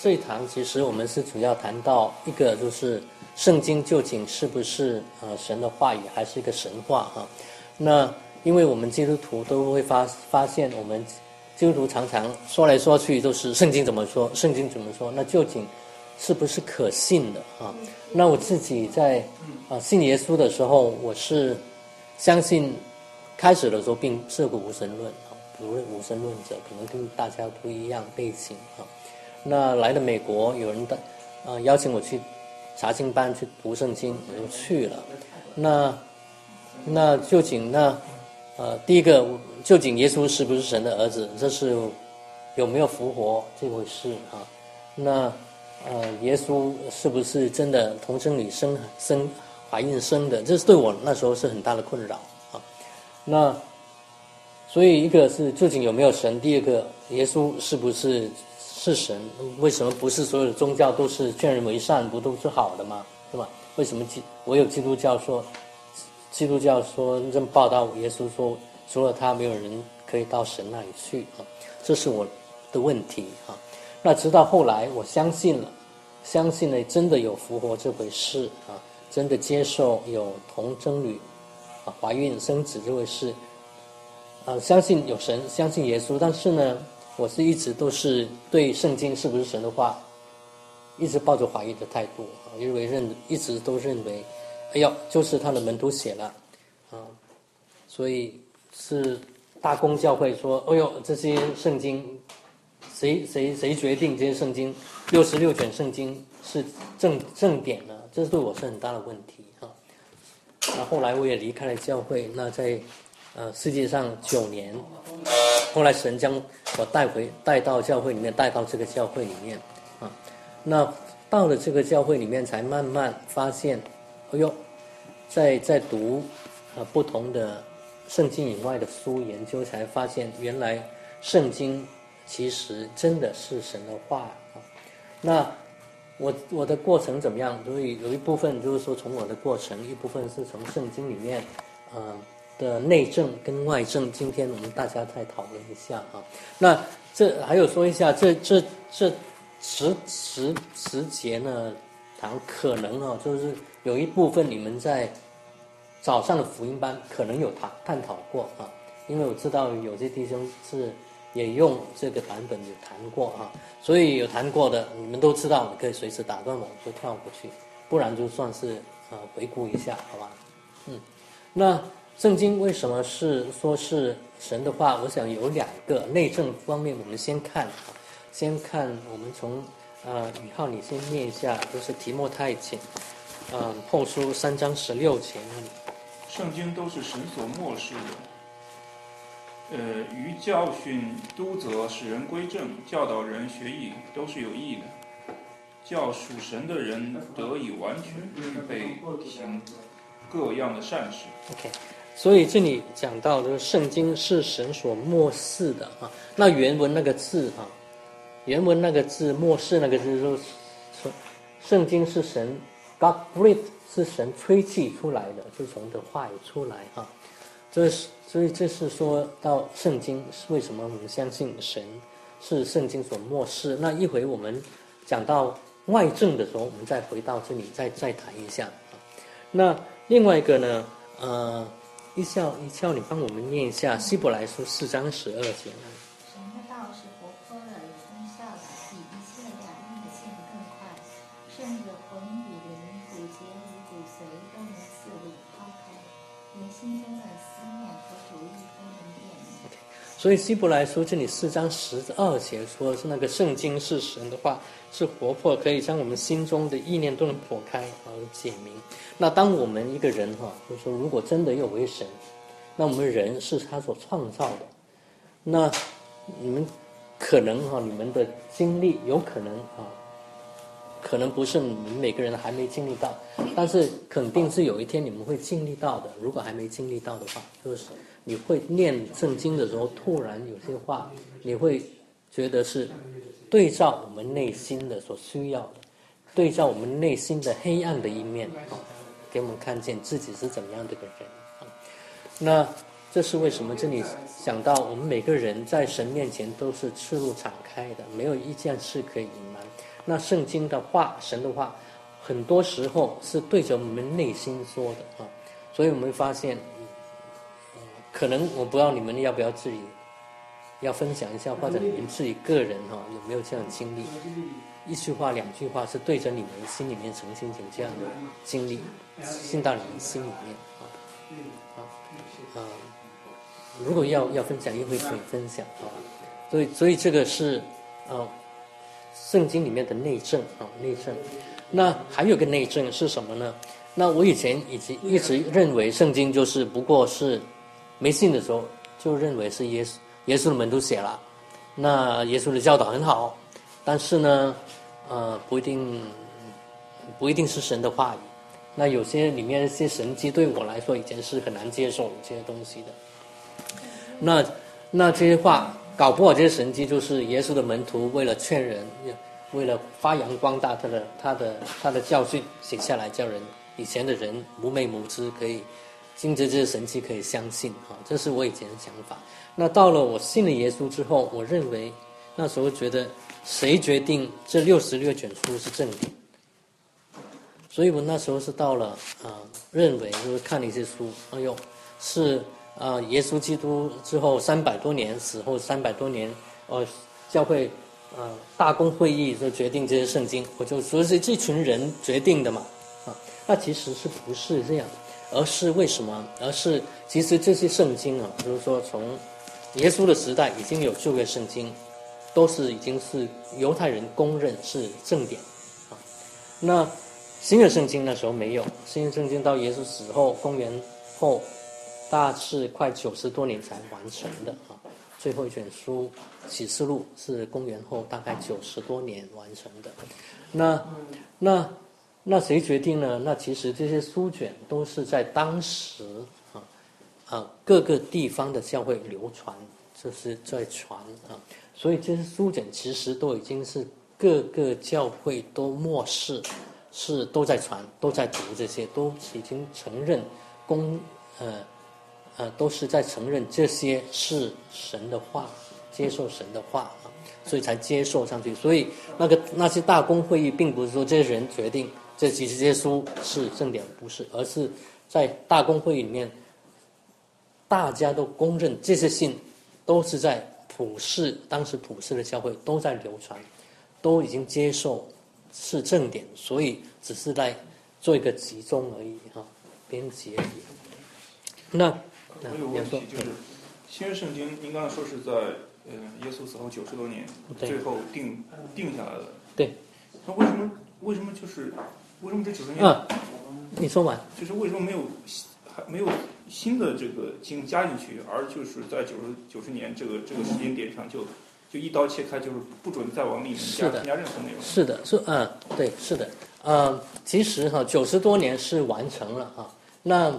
这一堂其实我们是主要谈到一个，就是圣经究竟是不是呃神的话语，还是一个神话哈？那因为我们基督徒都会发发现，我们基督徒常常说来说去都是圣经怎么说，圣经怎么说，那究竟是不是可信的啊？那我自己在啊信耶稣的时候，我是相信开始的时候并是个无神论啊，不是无神论者，可能跟大家不一样背景啊。那来了美国，有人的啊邀请我去查经班去读圣经，我就去了。那那究竟那呃第一个究竟耶稣是不是神的儿子？这是有没有复活这回事啊？那呃耶稣是不是真的童贞女生生怀孕生的？这是对我那时候是很大的困扰啊。那所以一个是究竟有没有神？第二个耶稣是不是？是神？为什么不是所有的宗教都是劝人为善，不都是好的吗？是吧？为什么基我有基督教说，基督教说这么报道耶稣说，除了他没有人可以到神那里去啊？这是我的问题啊。那直到后来我相信了，相信了真的有复活这回事啊，真的接受有童贞女啊怀孕生子这回事啊，相信有神，相信耶稣，但是呢？我是一直都是对圣经是不是神的话，一直抱着怀疑的态度啊，因为认一直都认为，哎呦，就是他的门徒写了，啊，所以是大公教会说，哎呦，这些圣经，谁谁谁决定这些圣经六十六卷圣经是正正典呢？这对我是很大的问题啊。那后来我也离开了教会，那在呃世界上九年。后来神将我带回带到教会里面，带到这个教会里面，啊，那到了这个教会里面，才慢慢发现，哎呦，在在读啊不同的圣经以外的书研究，才发现原来圣经其实真的是神的话啊。那我我的过程怎么样？所以有一部分就是说从我的过程，一部分是从圣经里面，嗯。的内政跟外政，今天我们大家再讨论一下啊。那这还有说一下，这这这十十十节呢，谈可能啊，就是有一部分你们在早上的福音班可能有谈探讨过啊，因为我知道有些弟兄是也用这个版本有谈过啊，所以有谈过的你们都知道，你可以随时打断我，就跳过去，不然就算是呃回顾一下，好吧？嗯，那。圣经为什么是说是神的话？我想有两个内政方面，我们先看，先看我们从呃宇浩，你先念一下，就是提莫太前，嗯，后书三章十六节那里。圣经都是神所漠视的，呃，于教训、督责、使人归正、教导人学艺，都是有益的，叫属神的人得以完全预备行各样的善事。OK。所以这里讲到这个圣经是神所漠视的啊，那原文那个字啊，原文那个字漠视那个字说，说圣经是神 God b r e a t h 是神吹气出来的，就从的话语出来啊，这是所以这是说到圣经是为什么我们相信神是圣经所漠视。那一会我们讲到外政的时候，我们再回到这里再再谈一下。那另外一个呢，呃。一笑一笑，你帮我们念一下《希伯来书》四章十二节。神的道是活泼的，有功效的，比一切两刃的剑更快，甚至魂与灵、骨节与骨髓都能刺入抛开，连心中的思念和主意都能辨明。所以《希伯来书》这里四章十二节说的是那个圣经是神的话，是活泼，可以将我们心中的意念都能破开而解明。那当我们一个人哈，就是说，如果真的有为神，那我们人是他所创造的，那你们可能哈，你们的经历有可能啊，可能不是你们每个人还没经历到，但是肯定是有一天你们会经历到的。如果还没经历到的话，就是你会念圣经的时候，突然有些话，你会觉得是对照我们内心的所需要的，对照我们内心的黑暗的一面啊。给我们看见自己是怎么样的一个人啊？那这是为什么？这里想到我们每个人在神面前都是赤露敞开的，没有一件事可以隐瞒。那圣经的话，神的话，很多时候是对着我们内心说的啊。所以我们发现，可能我不知道你们要不要自己要分享一下，或者你们自己个人哈有没有这样经历？一句话、两句话是对着你们心里面曾经有这样的经历，进到你们心里面啊啊啊！如果要要分享，一会可以分享啊。所以，所以这个是啊，圣经里面的内证啊，内证。那还有个内证是什么呢？那我以前以及一直认为圣经就是不过是没信的时候就认为是耶稣耶稣的门徒写了，那耶稣的教导很好，但是呢，呃，不一定不一定是神的话语。那有些里面一些神迹对我来说以前是很难接受这些东西的。那那这些话。搞不好这些神迹就是耶稣的门徒为了劝人，为了发扬光大他的他的他的教训写下来，叫人以前的人无昧无知可以，经着这些神迹可以相信啊，这是我以前的想法。那到了我信了耶稣之后，我认为那时候觉得谁决定这六十六卷书是正典？所以我那时候是到了啊，认为就是看了一些书，哎呦是。啊，耶稣基督之后三百多年死后三百多年，呃，教会，呃，大公会议就决定这些圣经，我就说是这群人决定的嘛，啊，那其实是不是这样？而是为什么？而是其实这些圣经啊，就是说从耶稣的时代已经有旧约圣经，都是已经是犹太人公认是正典，啊，那新约圣经那时候没有，新约圣经到耶稣死后，公元后。大致快九十多年才完成的啊，最后一卷书《启示录》是公元后大概九十多年完成的。那那那谁决定呢？那其实这些书卷都是在当时啊啊各个地方的教会流传，就是在传啊。所以这些书卷其实都已经是各个教会都漠视，是都在传，都在读这些，都已经承认公呃。呃，都是在承认这些是神的话，接受神的话啊，所以才接受上去。所以那个那些大公会议，并不是说这些人决定这几十些书是正典，不是，而是在大公会议里面，大家都公认这些信都是在普世当时普世的教会都在流传，都已经接受是正典，所以只是在做一个集中而已哈，编辑而已。那。我有个问题，就是新约圣经，您刚才说是在呃耶稣死后九十多年，最后定定下来的。对。那为什么为什么就是为什么这九十年？嗯，你说完。就是为什么没有还没有新的这个经加进去，而就是在九十九十年这个这个时间点上就就一刀切开，就是不准再往里面加加任何内容。是的，是嗯，对，是的，呃，其实哈九十多年是完成了哈，那。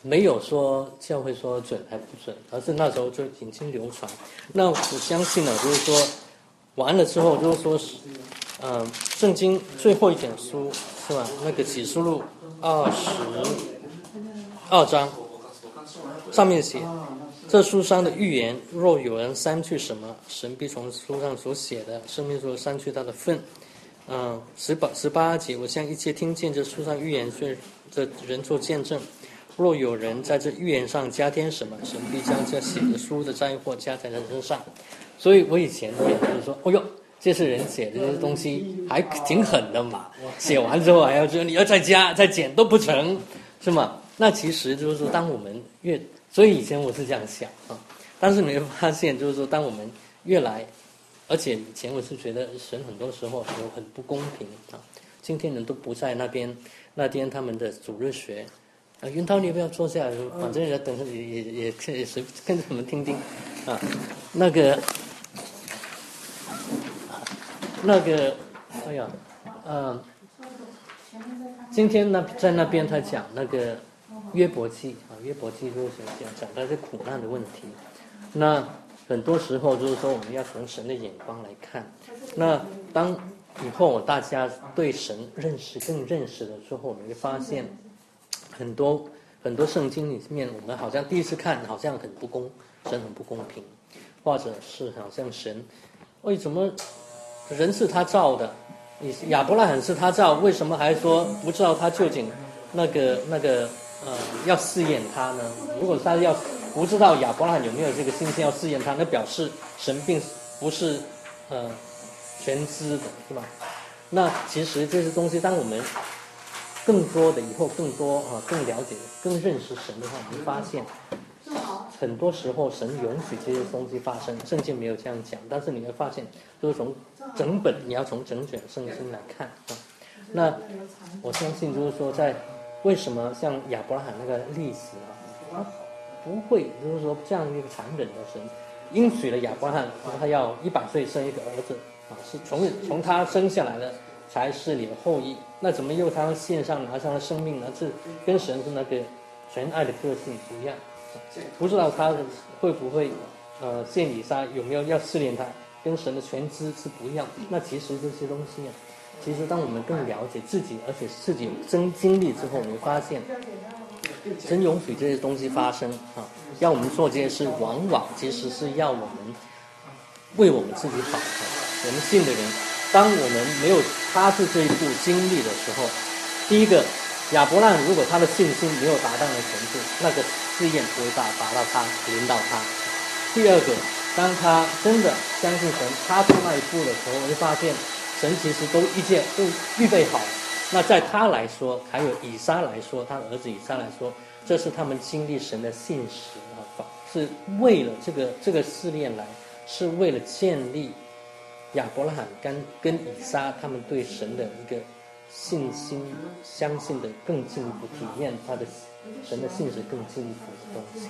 没有说教会说准还不准，而是那时候就已经流传。那我相信呢，就是说完了之后，就是说是，嗯，圣经最后一卷书是吧？那个启示录二十二章上面写，这书上的预言，若有人删去什么，神必从书上所写的生命中删去他的份。嗯，十八十八节，我向一切听见这书上预言这这人做见证。若有人在这预言上加添什么，神必将这写的书的灾祸加在他身上。所以我以前也就是说，哦哟，这是人写的这些东西还挺狠的嘛。写完之后还要说你要再加再减都不成，是吗？那其实就是说，当我们越……所以以前我是这样想啊。但是你会发现，就是说，当我们越来，而且以前我是觉得神很多时候有很不公平啊。今天人都不在那边，那天他们的主日学。啊，云涛，你要不要坐下，反正也等着，也也也也随跟着我们听听，啊，那个，那个，哎呀，嗯，今天呢，在那边他讲那个约伯记啊，约伯记就是讲讲到这苦难的问题，那很多时候就是说我们要从神的眼光来看，那当以后大家对神认识更认识了之后，你会发现。很多很多圣经里面，我们好像第一次看，好像很不公，神很不公平，或者是好像神为什么人是他造的，亚伯拉罕是他造，为什么还说不知道他究竟那个那个呃要试验他呢？如果他要不知道亚伯拉罕有没有这个信心要试验他，那表示神并不是呃全知的，是吧？那其实这些东西，当我们更多的以后更多啊更了解、更认识神的话，我们发现。很多时候，神允许这些东西发生，圣经没有这样讲，但是你会发现，就是从整本，你要从整卷圣经来看啊。那我相信，就是说，在为什么像亚伯拉罕那个例子啊，他不会，就是说这样一个残忍的神，应许了亚伯拉罕，他要一百岁生一个儿子啊，是从从他生下来的才是你的后裔，那怎么又他献上拿上了生命呢？是跟神是那个全爱的个性不一样。不知道他会不会，呃，献以撒有没有要试炼他，跟神的全知是不一样。那其实这些东西啊，其实当我们更了解自己，而且自己有真经历之后，我们发现，真允许这些东西发生啊，要我们做这些事，往往其实是要我们为我们自己好。我们信的人，当我们没有踏出这一步经历的时候，第一个。亚伯拉罕如果他的信心没有达到那程度，那个试验不会达达到他，临到他。第二个，当他真的相信神，踏出那一步的时候，会发现神其实都预见都预备好。那在他来说，还有以撒来说，他儿子以撒来说，这是他们经历神的信实啊，是为了这个这个试炼来，是为了建立亚伯拉罕跟跟以撒他们对神的一个。信心相信的更进一步体验他的神的信实更进一步的东西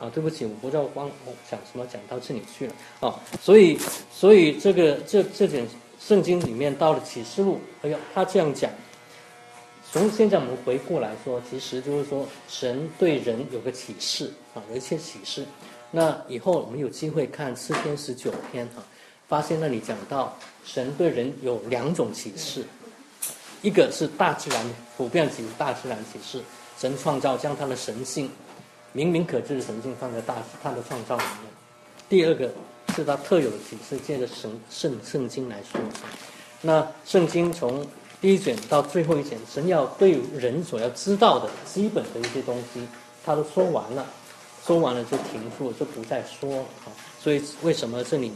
啊！对不起，我不知道光我讲什么讲到这里去了啊！所以，所以这个这这点圣经里面到了启示录，哎呀，他这样讲。从现在我们回过来说，其实就是说神对人有个启示啊，有一些启示。那以后我们有机会看四篇十九篇啊，发现那里讲到神对人有两种启示。一个是大自然普遍级大自然启示，神创造将他的神性，明明可知的神性放在大他的创造里面。第二个是他特有的启示，借着神圣圣经来说。那圣经从第一卷到最后一卷，神要对人所要知道的基本的一些东西，他都说完了，说完了就停住，就不再说啊。所以为什么这里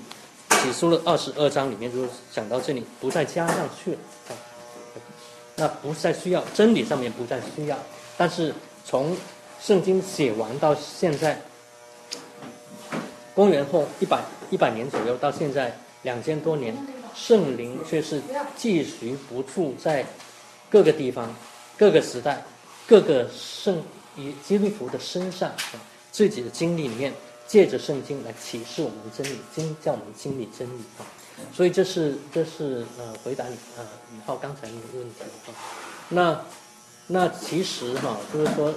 起书了二十二章里面就讲到这里，不再加上去了啊？那不再需要真理上面不再需要，但是从圣经写完到现在，公元后一百一百年左右到现在两千多年，圣灵却是继续不住在各个地方、各个时代、各个圣以基督徒的身上，自己的经历里面，借着圣经来启示我们的真理，经叫我们经历真理啊。所以这是这是呃回答你呃以浩刚才那个问题哈，那那其实哈就是说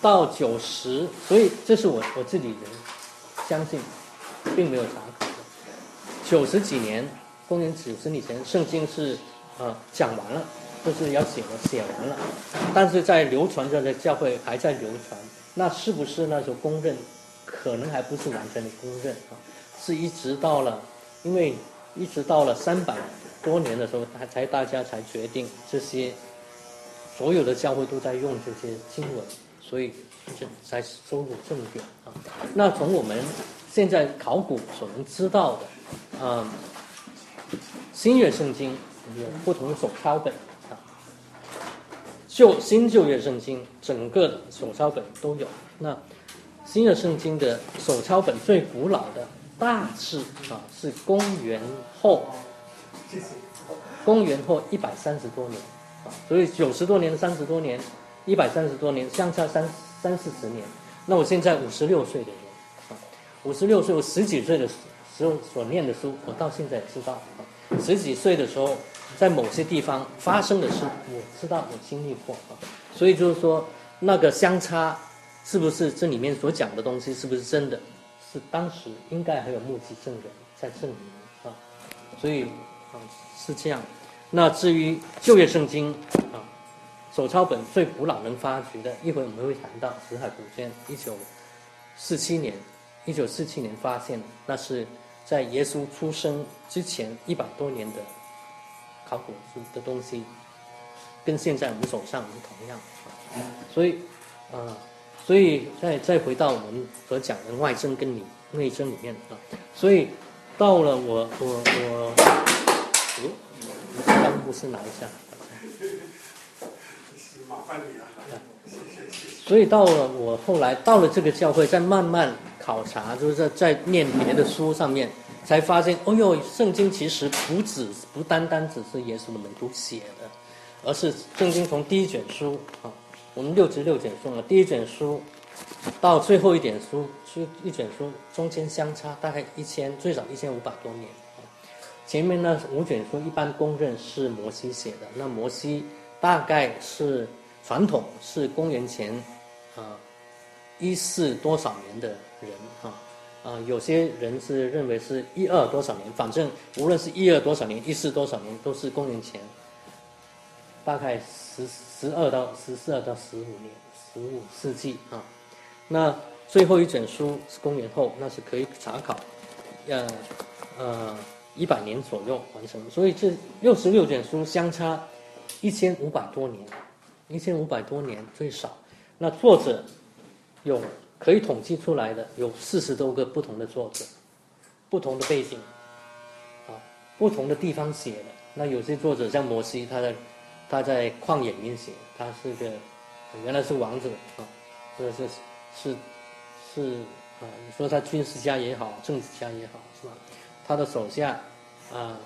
到九十，所以这是我我自己人相信，并没有查考的。九十几年，公元九十年前，圣经是呃讲完了，就是要写了写完了，但是在流传着的教会还在流传，那是不是那时候公认？可能还不是完全的公认啊，是一直到了因为。一直到了三百多年的时候，才才大家才决定这些，所有的教会都在用这些经文，所以才收入正典啊。那从我们现在考古所能知道的，啊，新约圣经有不同的手抄本啊，旧新旧约圣经整个的手抄本都有。那新约圣经的手抄本最古老的。大致啊是公元后，公元后一百三十多年啊，所以九十多年、三十多年、一百三十多年，相差三三四十年。那我现在五十六岁的人啊，五十六岁，我十几岁的时候所念的书，我到现在知道啊。十几岁的时候，在某些地方发生的事，我知道，我经历过啊。所以就是说，那个相差是不是这里面所讲的东西是不是真的？是当时应该还有目击证人在证明啊，所以啊是这样。那至于旧约圣经啊，手抄本最古老能发掘的，一会我们会谈到死海古卷，一九四七年，一九四七年发现，那是在耶稣出生之前一百多年的考古的东西，跟现在我们手上是同样。所以，啊，所以再再回到我们所讲的外征跟里内征里面啊，所以到了我我我，哦，让牧师拿一下。所以到了我后来到了这个教会，在慢慢考察，就是在在念别的书上面，才发现，哦哟，圣经其实不只不单单只是耶稣的门徒写的，而是圣经从第一卷书啊。我们六至六卷书嘛，第一卷书到最后一点书，就一卷书中间相差大概一千，最少一千五百多年。前面呢五卷书一般公认是摩西写的，那摩西大概是传统是公元前啊一四多少年的人啊啊，有些人是认为是一二多少年，反正无论是一二多少年，一四多少年，都是公元前大概。十十二到十四二到十五年，十五世纪啊，那最后一卷书是公元后，那是可以查考，呃呃一百年左右完成，所以这六十六卷书相差一千五百多年，一千五百多年最少。那作者有可以统计出来的有四十多个不同的作者，不同的背景，啊，不同的地方写的。那有些作者像摩西，他的。他在旷野里面写，他是个原来是王子啊，这是是是啊，你说他军事家也好，政治家也好，是吧？他的手下啊，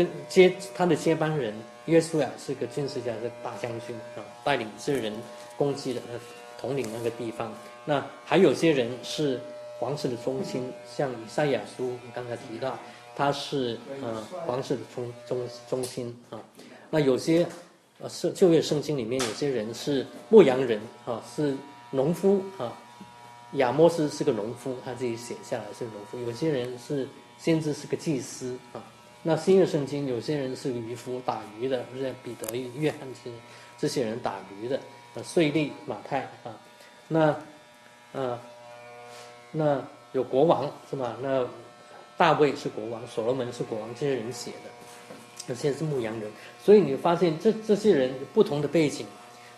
跟接他的接班人约书亚是个军事家，是大将军啊，带领这人攻击的呃统领那个地方。那还有些人是皇室的中心，像以赛亚书刚才提到，他是呃皇室的中中中心啊。那有些。呃，圣旧约圣经里面有些人是牧羊人啊，是农夫啊。亚摩斯是个农夫，他自己写下来是农夫。有些人是先知，是个祭司啊。那新约圣经有些人是渔夫，打鱼的，不是彼得、约翰这这些人打鱼的。呃，税利、马太啊，那呃，那有国王是吧？那大卫是国王，所罗门是国王，这些人写的。有些是牧羊人，所以你发现这这些人不同的背景，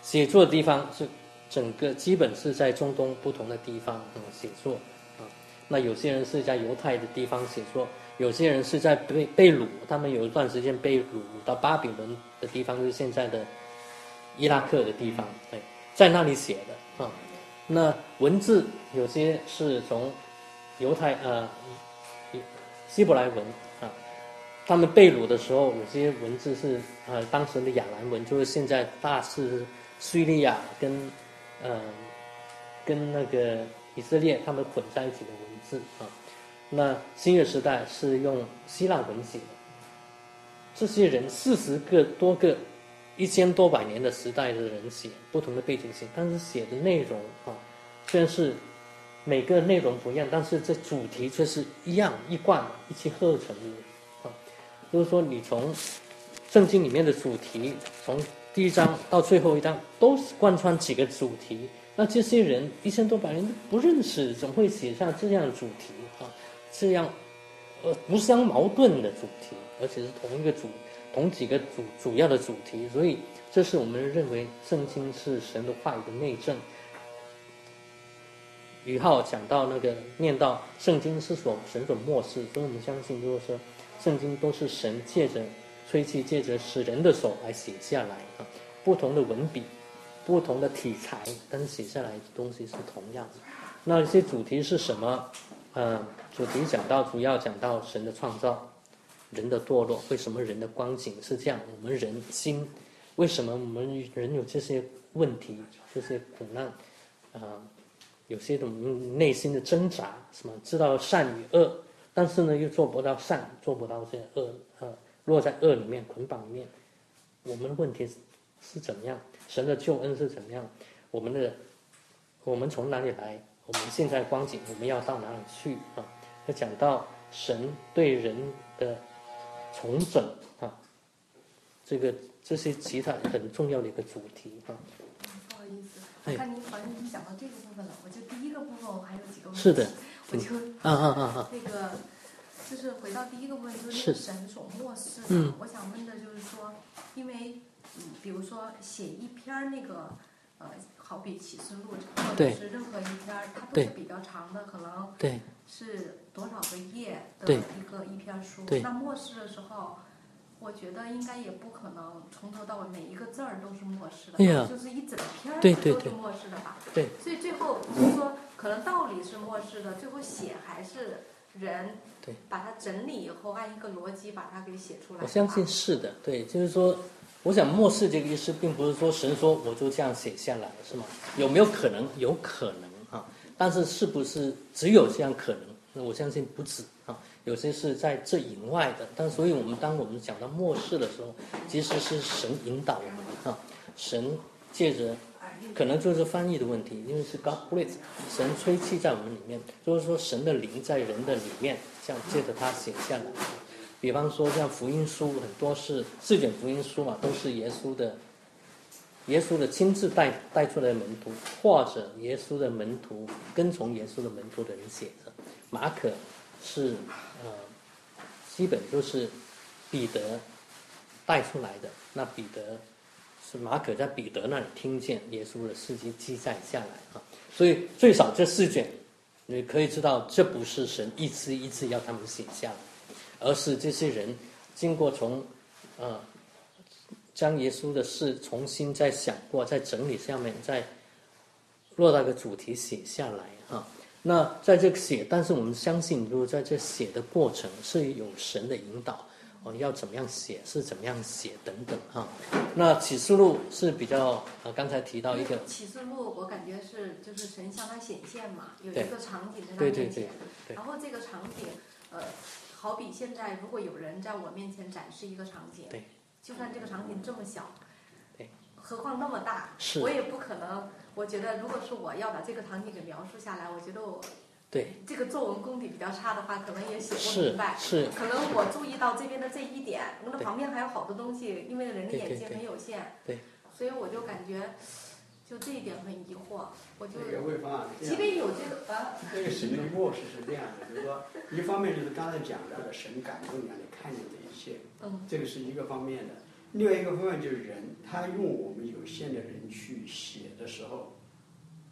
写作的地方是整个基本是在中东不同的地方嗯写作啊。那有些人是在犹太的地方写作，有些人是在被被掳，他们有一段时间被掳到巴比伦的地方，就是现在的伊拉克的地方，对，在那里写的啊。那文字有些是从犹太呃希伯来文啊。他们被掳的时候，有些文字是呃当时的亚兰文，就是现在大是叙利亚跟呃跟那个以色列他们混在一起的文字啊。那新约时代是用希腊文写的。这些人四十个多个一千多百年的时代的人写不同的背景写，但是写的内容啊，虽然是每个内容不一样，但是这主题却是一样一贯一气呵成的啊。就是说，你从圣经里面的主题，从第一章到最后一章，都是贯穿几个主题。那这些人一千多百年都不认识，怎么会写下这样的主题啊？这样呃不相矛盾的主题，而且是同一个主，同几个主主要的主题。所以，这是我们认为圣经是神的话语的内证。于浩讲到那个念到圣经是所神所漠视，所以我们相信，就是说。圣经都是神借着吹气，借着使人的手来写下来啊，不同的文笔，不同的题材，但是写下来的东西是同样的。那一些主题是什么？嗯，主题讲到主要讲到神的创造，人的堕落，为什么人的光景是这样？我们人心为什么我们人有这些问题，这些苦难？啊，有些种内心的挣扎，什么知道善与恶？但是呢，又做不到善，做不到这些恶，呃，落在恶里面捆绑里面。我们的问题是是怎么样？神的救恩是怎么样？我们的我们从哪里来？我们现在光景，我们要到哪里去啊？要讲到神对人的重整啊，这个这些其他很重要的一个主题啊。不好意思，我看您好像已经讲到这个部分了，我就第一个部分我还有几个问题。是的。我就啊啊啊啊！那个就是回到第一个部分，就是是那个神所漠视的。嗯我想问的就是说，因为嗯，比如说写一篇儿那个呃，好比启示录或者是任何一篇，它都是比较长的，可能对是多少个页的一个一篇书。对那末世的时候，我觉得应该也不可能从头到尾每一个字儿都是末世的就是一整篇都是末世的吧。对所以最后就是说，可能道理是末世的，最后写还是人对把它整理以后，按一个逻辑把它给写出来。我相信是的，对，就是说，我想漠视这个意思，并不是说神说我就这样写下来，是吗？有没有可能？有可能啊，但是是不是只有这样可能？那我相信不止啊，有些是在这以外的。但所以我们当我们讲到漠视的时候，其实是神引导我们啊，神借着可能就是翻译的问题，因为是 God breathe，神吹气在我们里面，就是说神的灵在人的里面，这样借着他写下来。比方说像福音书，很多是四卷福音书嘛，都是耶稣的，耶稣的亲自带带出来的门徒，或者耶稣的门徒跟从耶稣的门徒的人写的。马可是呃，基本都是彼得带出来的。那彼得是马可在彼得那里听见耶稣的事迹记载下来啊，所以最少这四卷，你可以知道这不是神一次一次要他们写下来。而是这些人经过从呃将耶稣的事重新再想过，在整理下面，再落到个主题写下来哈、那在这个写，但是我们相信，如果在这写的过程是有神的引导，哦，要怎么样写，是怎么样写等等哈、那启示录是比较呃，刚才提到一个启示录，我感觉是就是神向他显现嘛，有一个场景在他对对面前，对对。然后这个场景，呃，好比现在如果有人在我面前展示一个场景，对，就算这个场景这么小，对，何况那么大，是。我也不可能。我觉得如果是我要把这个场景给描述下来，我觉得我对。这个作文功底比较差的话，可能也写不明白。是可能我注意到这边的这一点，那旁边还有好多东西，因为人的眼睛很有限，对。所以我就感觉，就这一点很疑惑。我就这个魏芳啊，这样即便有这个啊，这个神的漠视是这样的，就是说，一方面就是刚才讲到的神感动让你看见这一切，嗯，这个是一个方面的；另外一个方面就是人，他用我们有限的人去写的时候，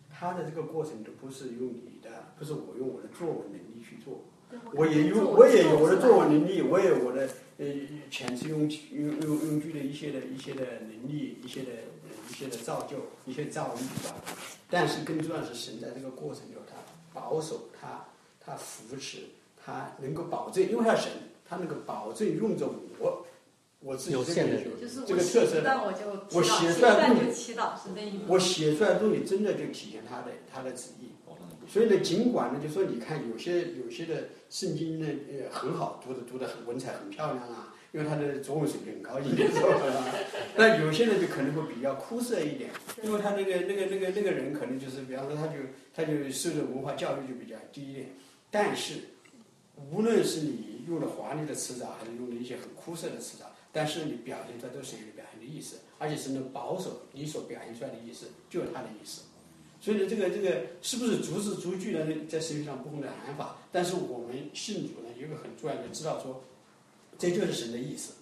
他的这个过程都不是用你的，不是我用我的作文能力去做，我也感觉用，我也有我的作文能力，我也有我的呃遣词用用用用句的一些的一些的能力，一些的些的造就，一些造诣吧。但是更重要的是神在这个过程中，他保守，他他扶持，他能够保证，因为他神，他能够保证用着我我自己有限的人就是这我写一个特色我就我祈祷写出来不段就祈祷是那一我写出来的东西真的就体现他的他的旨意。所以呢，尽管呢，就说你看有些有些的圣经呢，呃，很好读的，读的很文采很漂亮啊，因为他的中文水平很高一点，是吧？但有些人，就可能会比较枯涩一点，因为他那个那个那个那个人可能就是，比方说他就他就受的文化教育就比较低一点，但是无论是你用了华丽的词藻，还是用了一些很枯涩的词藻，但是你表现出来都是有表现的意思，而且是能保守你所表现出来的意思，就是他的意思。所以呢，这个这个是不是逐字逐句呢？在实际上不同的喊法，但是我们信主呢，有一个很重要的，知道说，这就是神的意思。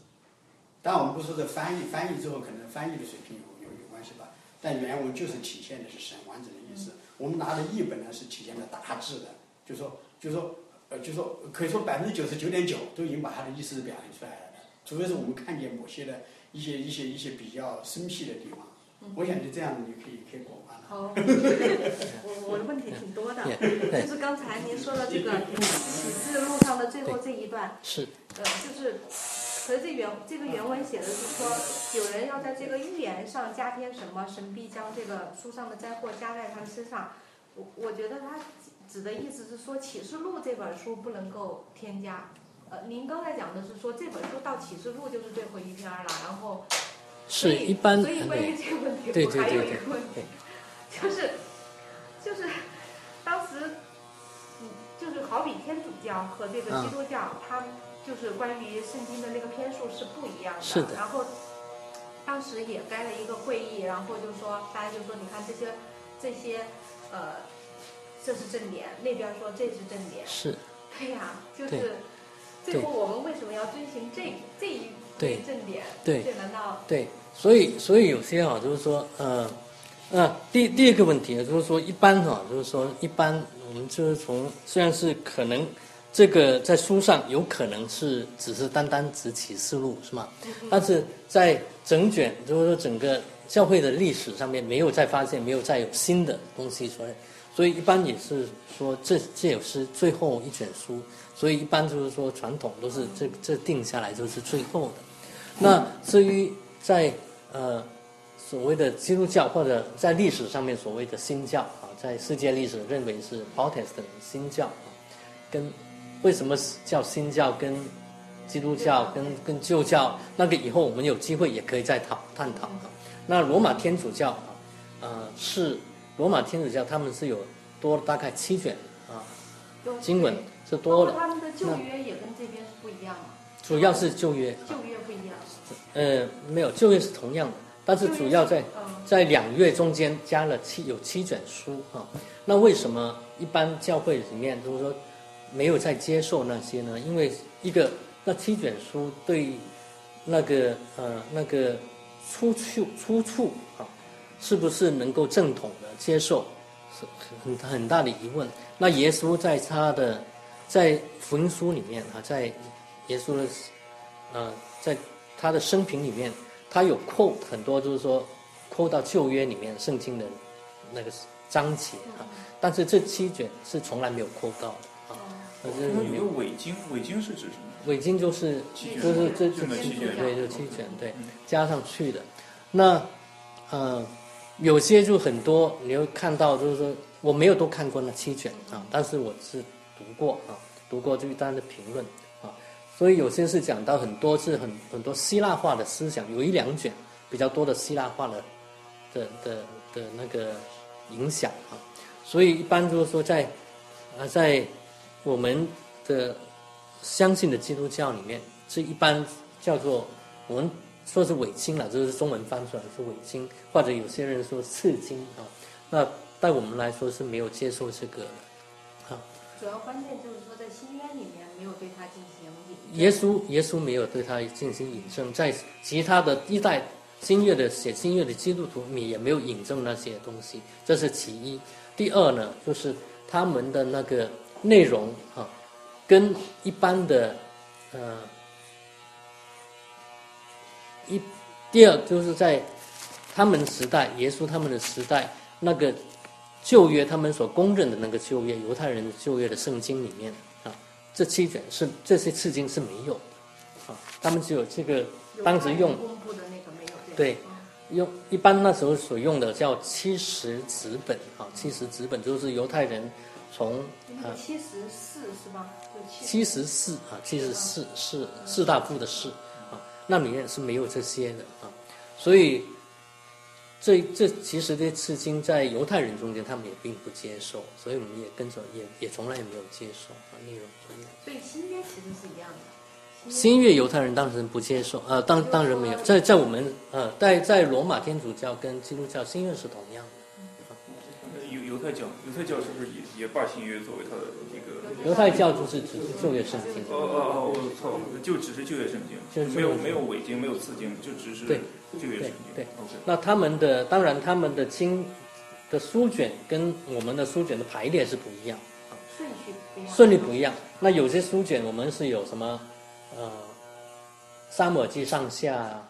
当然，我们不说这翻译，翻译之后可能翻译的水平有有有关系吧，但原文就是体现的是神完整的意思。我们拿的译本呢，是体现的大致的，就说就说呃，就说可以说百分之九十九点九都已经把他的意思表现出来了，除非是我们看见某些的一些一些一些比较生僻的地方。我想就这样子，你可以可以过关了。好，我我的问题挺多的，就是刚才您说的这个启示录上的最后这一段，是呃，就是，可是这原这个原文写的是说，有人要在这个预言上加添什么，神必将这个书上的灾祸加在他们身上。我我觉得他指的意思是说，启示录这本书不能够添加。呃，您刚才讲的是说这本书到启示录就是最后一篇儿了，然后是一般所以关于对这个问题，对我还有对对对一个问题，就是就是当时，嗯，就是好比天主教和这个嗯基督教，它就是关于圣经的那个篇数是不一样的。是的然后当时也开了一个会议，然后就说大家就说，你看这些这些呃，这是正点，那边说这是正点。是 对呀、就是最后我们为什么要遵循这这一对正点？对这难道对，所以所以有些啊，就是说，呃，呃，第第二个问题呢，就是说，一般哈、就是说，一般我们就是从虽然是可能这个在书上有可能是只是单单只启示录是吗？但是在整卷就是说整个教会的历史上面没有再发现，没有再有新的东西出来，所以一般也是说这这也是最后一卷书，所以一般就是说传统都是这这定下来就是最后的。那至于在呃所谓的基督教或者在历史上面所谓的新教啊，在世界历史认为是 Protestant 新教啊，跟为什么叫新教跟基督教跟跟旧教那个以后我们有机会也可以再讨探讨啊。那罗马天主教啊，呃是罗马天主教他们是有多大概七卷啊经文是多的，括他们的旧约也跟这边是不一样的，主要是旧约，旧约不一样。呃没有旧约是同样的，但是主要在。嗯在两月中间加了七有七卷书啊，那为什么一般教会里面就是说没有再接受那些呢？因为一个那七卷书对那个呃那个出处出处啊，是不是能够正统的接受，是很很大的疑问。那耶稣在他的在福音书里面啊，在耶稣的呃在他的生平里面，他有 quote 很多，就是说。扣到旧约里面圣经的那个章节啊，但是这七卷是从来没有扣到的啊。那这那里面有伪经，伪经是指什么？伪经就是就是这就那七卷对，就七卷对嗯加上去的。那呃，有些就很多，你会看到就是说我没有都看过那七卷啊，但是我是读过啊，读过这一单的评论啊，所以有些是讲到很多是很很多希腊化的思想，有一两卷比较多的希腊化的。的的的那个影响啊，所以一般就是说在啊在我们的相信的基督教里面，是一般叫做我们说是伪经了，就是中文翻出来是伪经，或者有些人说次经啊。那在我们来说是没有接受这个的。主要关键就是说，在新约里面没有对他进行耶稣耶稣没有对他进行引证，在其他的一代。新约的写新约的基督徒，你也没有引证那些东西，这是其一。第二呢，就是他们的那个内容啊，跟一般的呃一第二就是在他们时代，耶稣他们的时代，那个旧约他们所公认的那个旧约，犹太人的旧约的圣经里面，这七卷是这些次经是没有的啊，他们只有这个当时用。公布的那个没有对，用一般那时候所用的叫七十子本啊，七十子本就是犹太人从啊七十四是吧？就七十四啊，七十四是四大部的四啊，那里面是没有这些的啊，所以这这其实这次经在犹太人中间他们也并不接受，所以我们也跟着也也从来也没有接受啊内容。所以新约其实是一样的。新月犹太人当时不接受，呃，当当然没有，在在我们呃，在在罗马天主教跟基督教新月是同样的。犹犹太教，犹太教是不是也也把新约作为它的一个？犹太教就是只是旧约圣经，哦哦哦，我操，就只是旧约圣经，没有没有伪经，没有次经，就只是对旧约圣经。对对 OK。那他们的当然他们的经的书卷跟我们的书卷的排列是不一样，顺序不一样。顺序不一样。那有些书卷我们是有什么呃，沙漠记上下、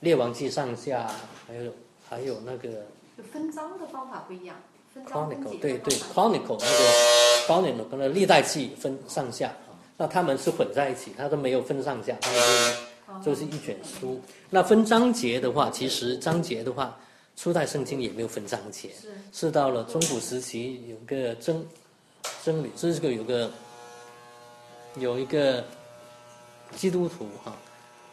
列王记上下，还有还有那个分章的方法不一样，Chronicle 对对 Chronicle 那个 Chronicle 跟那历代记分上下。啊，那他们是混在一起，他都没有分上下，他们就是就是一卷书。那分章节的话，其实章节的话，初代圣经也没有分章节，是。是到了中古时期有个真真理，这是个有个有一个基督徒哈、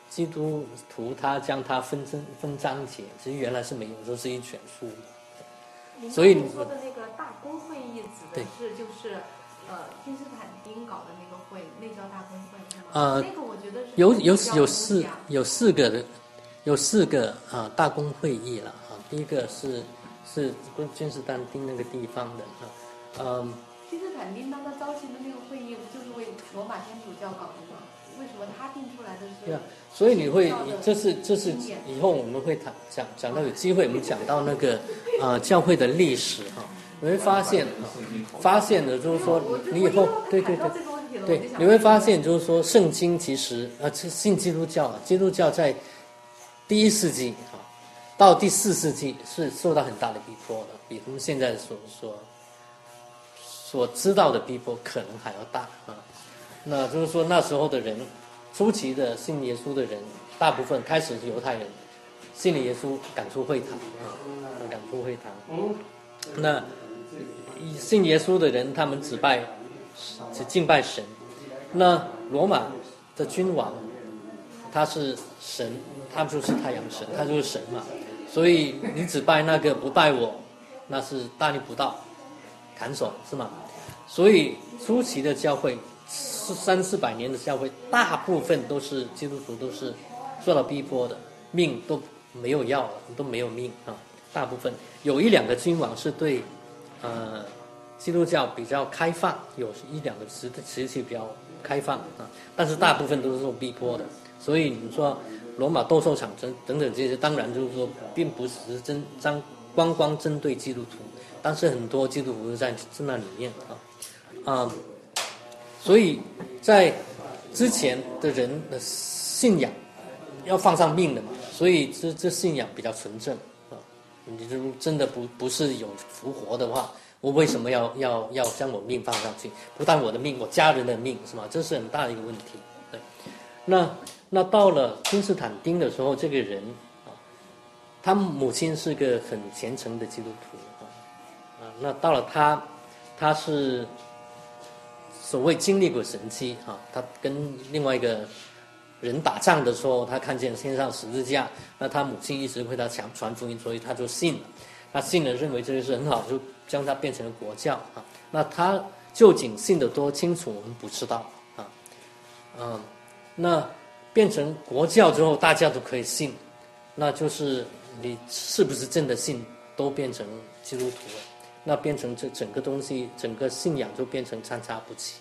基督徒他将它分分分章节，其实原来是没有，都是一卷书所以你说的那个大公会议指的是就是呃君士坦丁搞的那个会，那叫大公会是吗？呃那个我觉得是有有有四有四个的，有四个啊大公会议了啊。第一个是是君士坦丁那个地方的啊，嗯，君士坦丁当他召集的那个会议，不就是为罗马天主教搞的吗？国他定出来的是。对啊，所以你会，这是这是以后我们会谈讲讲到有机会，我们讲到那个 呃教会的历史哈，你会发现发现的就是说你以后对对对对，你会发现就是说圣经其实呃信基督教，基督教在第一世纪哈到第四世纪是受到很大的逼迫的，比他们现在所所所知道的逼迫可能还要大啊。那就是说那时候的人。初期的信耶稣的人，大部分开始是犹太人，信了耶稣赶出会堂啊，赶出会堂。那信耶稣的人，他们只拜只敬拜神。那罗马的君王，他是神，他就是太阳神，他就是神嘛。所以你只拜那个不拜我，那是大逆不道，砍手是吗？所以初期的教会。是三四百年的教会，大部分都是基督徒，都是受到逼迫的，命都没有要了，都没有命啊。大部分有一两个君王是对，呃，基督教比较开放，有一两个时时期比较开放啊，但是大部分都是受逼迫的。所以你说罗马斗兽场等等等这些，当然就是说，并不是针张光光针对基督徒，但是很多基督徒在在那里面啊，啊。所以，在之前的人的信仰要放上命的嘛，所以这这信仰比较纯正啊。你就真的不不是有复活的话，我为什么要要要将我命放上去？不但我的命，我家人的命是吗？这是很大的一个问题。对，那那到了君士坦丁的时候，这个人啊，他母亲是个很虔诚的基督徒啊啊。那到了他，他是。所谓经历过神迹啊，他跟另外一个人打仗的时候，他看见天上十字架，那他母亲一直为他讲传福音，所以他就信了。他信了，认为这个是很好，就将他变成了国教啊。那他究竟信得多清楚，我们不知道啊。嗯，那变成国教之后，大家都可以信，那就是你是不是真的信，都变成基督徒了。那变成这整个东西，整个信仰就变成参差不齐。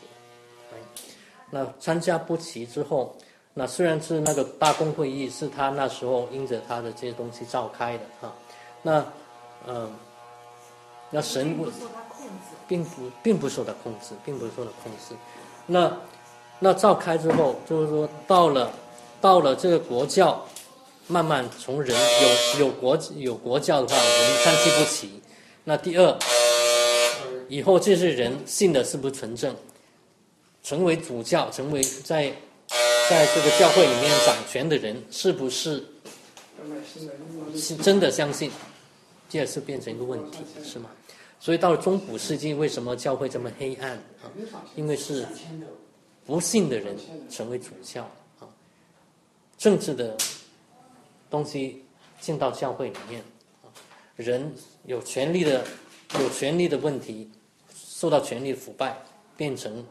那参加不齐之后，那虽然是那个大公会议是他那时候因着他的这些东西召开的哈，那嗯，那神不受他控制，并不并不受他控制，并不受他控制。那那召开之后，就是说到了到了这个国教，慢慢从人有有国有国教的话，人参差不齐。那第二，以后这些人信的是不是纯正？成为主教，成为在在这个教会里面掌权的人，是不是是真的相信？这也是变成一个问题，是吗？所以到了中古世纪，为什么教会这么黑暗啊？因为是不信的人成为主教啊，政治的东西进到教会里面啊，人。有权利的，有权利的问题，受到权力腐败，变成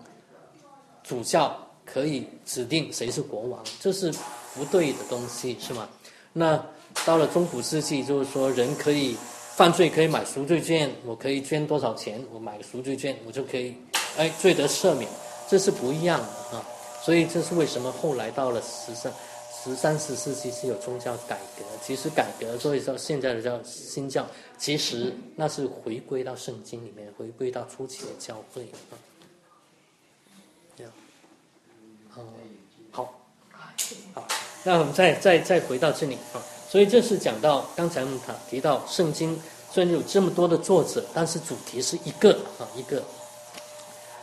主教可以指定谁是国王，这是不对的东西，是吗？那到了中古世纪，就是说人可以犯罪，可以买赎罪券，我可以捐多少钱，我买个赎罪券，我就可以，哎，罪得赦免，这是不一样的啊。所以这是为什么后来到了十三。十三、十四世纪是有宗教改革，其实改革所以说现在的叫新教，其实那是回归到圣经里面，回归到初期的教会啊。这样，嗯，好，好，那我们再再再回到这里啊。所以这是讲到刚才我们谈提到圣经虽然有这么多的作者，但是主题是一个啊一个。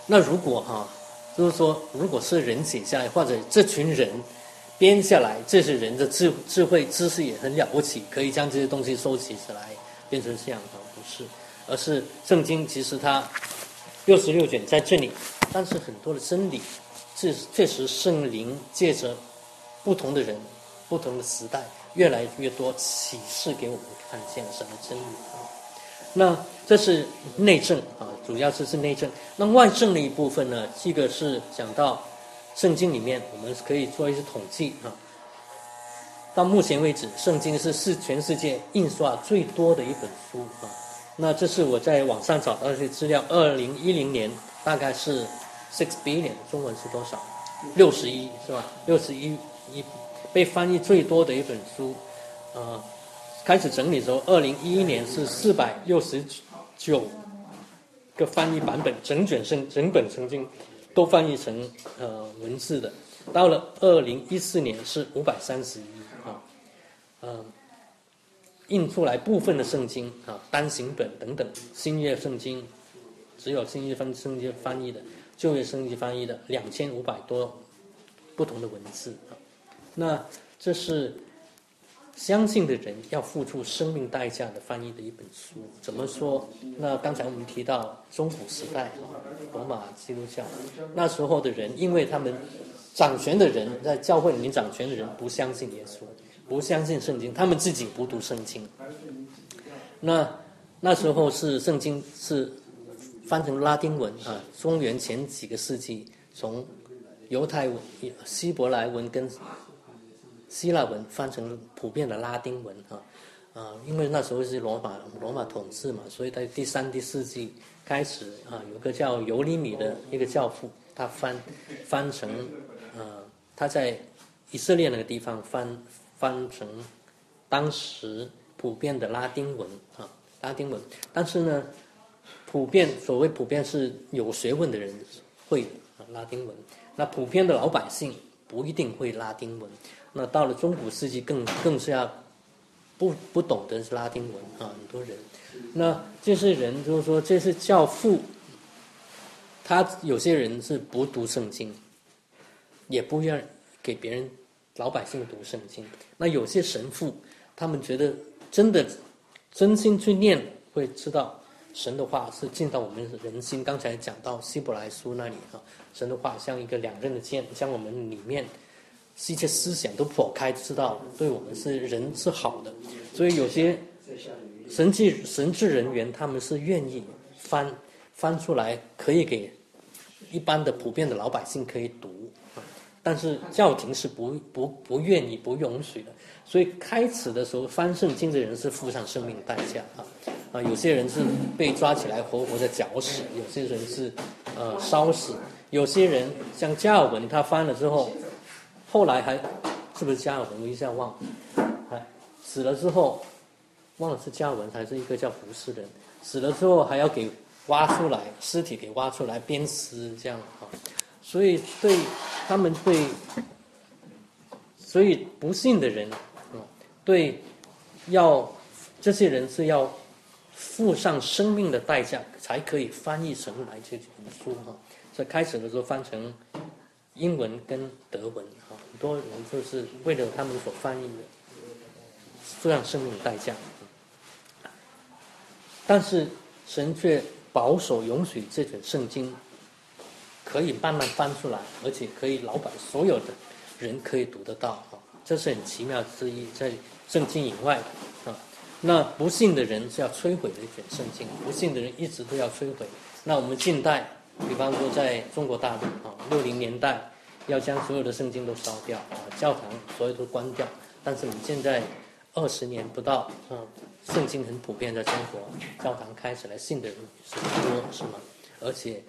那如果哈，就是说，如果是人写下来，或者这群人。编下来，这些人的智智慧、知识也很了不起，可以将这些东西收集起来，变成这样的，不是，而是圣经其实它六十六卷在这里，但是很多的真理，是确实圣灵借着不同的人、不同的时代，越来越多启示给我们看见什么真理啊。那这是内政啊，主要这是内政。那外政的一部分呢，这个是讲到。圣经里面，我们可以做一些统计啊。到目前为止，圣经是是全世界印刷最多的一本书啊。那这是我在网上找到一些资料，二零一零年大概是 six billion，中文是多少？六十一是吧？六十一一被翻译最多的一本书，呃，开始整理时候，二零一一年是四百六十九个翻译版本，整卷圣整本曾经都翻译成呃文字的。到了二零一四年是五百三十一啊，嗯，印出来部分的圣经啊，单行本等等，新约圣经只有新约翻圣经翻译的，就业升级翻译的两千五百多不同的文字啊。那这是相信的人要付出生命代价的翻译的一本书。怎么说？那刚才我们提到中古时代罗马基督教那时候的人，因为他们。掌权的人在教会里面掌权的人不相信耶稣，不相信圣经，他们自己不读圣经。那那时候是圣经是翻成拉丁文啊，公元前几个世纪，从犹太文、希伯来文跟希腊文翻成普遍的拉丁文啊啊，因为那时候是罗马罗马统治嘛，所以在第三、第四纪开始啊，有个叫尤里米的一个教父，他翻翻成。呃，他在以色列那个地方翻翻成当时普遍的拉丁文啊，拉丁文。但是呢，普遍所谓普遍是有学问的人会拉丁文，那普遍的老百姓不一定会拉丁文。那到了中古世纪，更更是要不不懂得是拉丁文啊，很多人。那这些人就是说，这是教父，他有些人是不读圣经。也不愿给别人老百姓读圣经。那有些神父，他们觉得真的真心去念，会知道神的话是进到我们人心。刚才讲到希伯来书那里哈，神的话像一个两刃的剑，将我们里面一切思想都破开，知道对我们是人是好的。所以有些神迹神智人员，他们是愿意翻翻出来，可以给一般的普遍的老百姓可以读。但是教廷是不不不愿意不允许的，所以开始的时候翻圣经的人是付上生命代价啊啊，有些人是被抓起来活活的绞死，有些人是呃烧死，有些人像加尔文他翻了之后，后来还是不是加尔文？我一下忘，还死了之后忘了是加尔文还是一个叫胡斯人，死了之后还要给挖出来尸体给挖出来鞭尸这样啊。所以对他们对，所以不信的人，对，要这些人是要付上生命的代价才可以翻译成来这本书哈。在开始的时候翻成英文跟德文哈，很多人就是为了他们所翻译的，付上生命的代价。但是神却保守允许这本圣经。可以慢慢翻出来，而且可以老板所有的人可以读得到啊，这是很奇妙之一，在圣经以外的啊。那不信的人是要摧毁的一卷圣经，不信的人一直都要摧毁。那我们近代，比方说在中国大陆啊，六零年代要将所有的圣经都烧掉啊，教堂所有都关掉。但是你现在二十年不到啊，圣经很普遍在中国，教堂开起来，信的人是多，是吗？而且，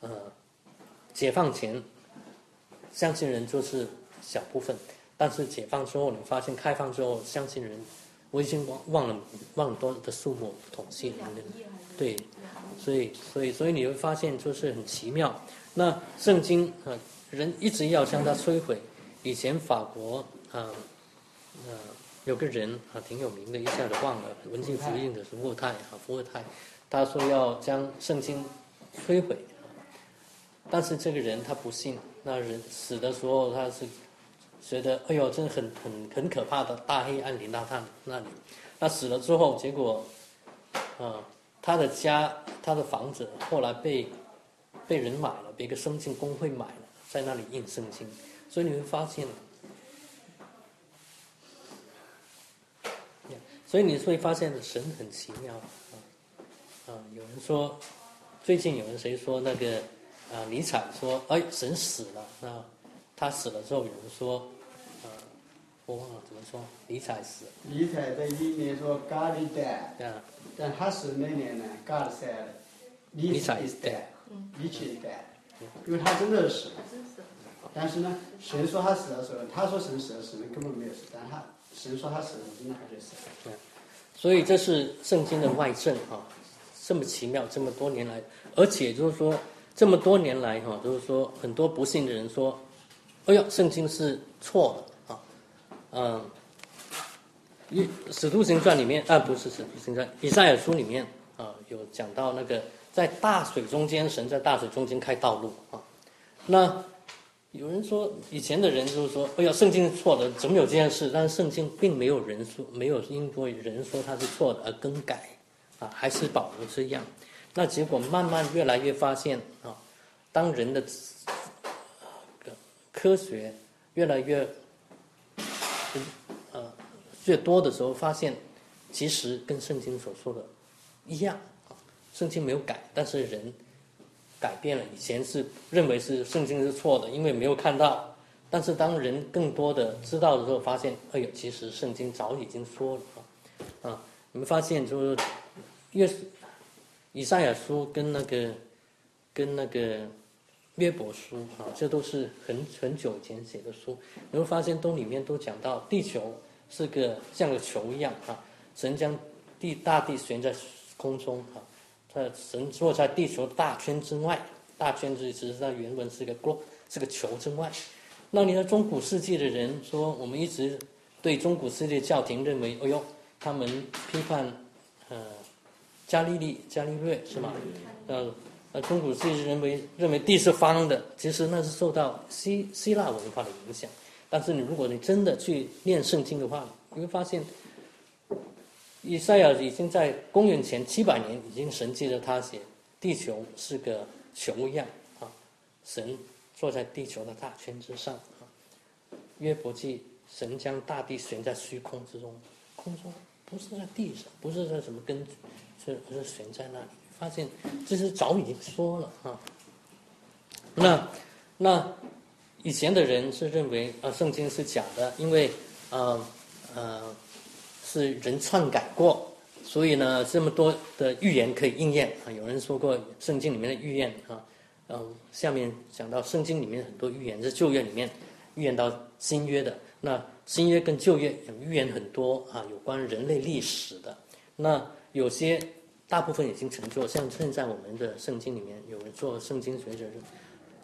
呃。解放前，相信人就是小部分，但是解放之后，你发现开放之后，相信人，我已经忘忘了忘了多的数目统计了，对，所以所以所以你会发现就是很奇妙。那圣经啊，人一直要将它摧毁。以前法国啊，呃，有个人啊挺有名的，一下子忘了，文静福音的是伏泰啊，伏泰，他说要将圣经摧毁。但是这个人他不信，那人死的时候他是觉得哎呦，真的很很很可怕的大黑暗临到他那里。那死了之后，结果，啊，他的家他的房子后来被被人买了，被一个圣经公会买了，在那里印圣经。所以你会发现，所以你会发现神很奇妙啊啊！有人说，最近有人谁说那个。啊，尼采说：“哎，神死了。那他死了之后，有人说，呃，我忘了怎么说。尼采死。尼采在一年说 God is dead。对啊。但他死那年呢，God said，尼采 is dead。尼采 is dead。因为他真的死了。但是呢，神说他死的时候，他说神死了，神根本没有死，但他神说他死了，真的他就死了。所以这是圣经的外证啊，这么奇妙，这么多年来，而且就是说这么多年来哈，就是说很多不信的人说，哎呀，圣经是错的啊，嗯，《一使徒行传》里面啊，不是《使徒行传》，以赛亚书里面啊，有讲到那个在大水中间，神在大水中间开道路啊，那。有人说，以前的人就是说，哎呀，圣经是错的，怎么有这件事？但是圣经并没有人说，没有因为人说它是错的而更改，啊，还是保留这样。那结果慢慢越来越发现啊，当人的科学越来越呃越多的时候，发现其实跟圣经所说的一样，圣经没有改，但是人。改变了，以前是认为是圣经是错的，因为没有看到。但是当人更多的知道的时候，发现，哎呦，其实圣经早已经说了啊。啊，你们发现就是，越是以赛亚书跟那个跟那个约伯书啊，这都是很很久以前写的书。你会发现都里面都讲到地球是个像个球一样啊，神将地大地悬在空中啊。呃，神坐在地球大圈之外，大圈子其实它原文是个 globe，是个球之外。那你的中古世纪的人说，我们一直对中古世纪教廷认为，哎呦，他们批判呃伽利利、伽利略是吗？呃中古世纪认为认为地是方的，其实那是受到希希腊文化的影响。但是你如果你真的去念圣经的话，你会发现。以赛亚已经在公元前七百年已经神迹了，他写地球是个球样啊，神坐在地球的大圈之上啊。约伯记，神将大地悬在虚空之中，空中不是在地上，不是在什么根，是是悬在那里。发现这是早已经说了啊。那那以前的人是认为啊，圣经是假的，因为啊呃。是人篡改过，所以呢，这么多的预言可以应验啊。有人说过圣经里面的预言啊，嗯，下面讲到圣经里面很多预言，是旧约里面预言到新约的。那新约跟旧约有预言很多啊，有关人类历史的。那有些大部分已经成就，像现在我们的圣经里面有人做圣经学者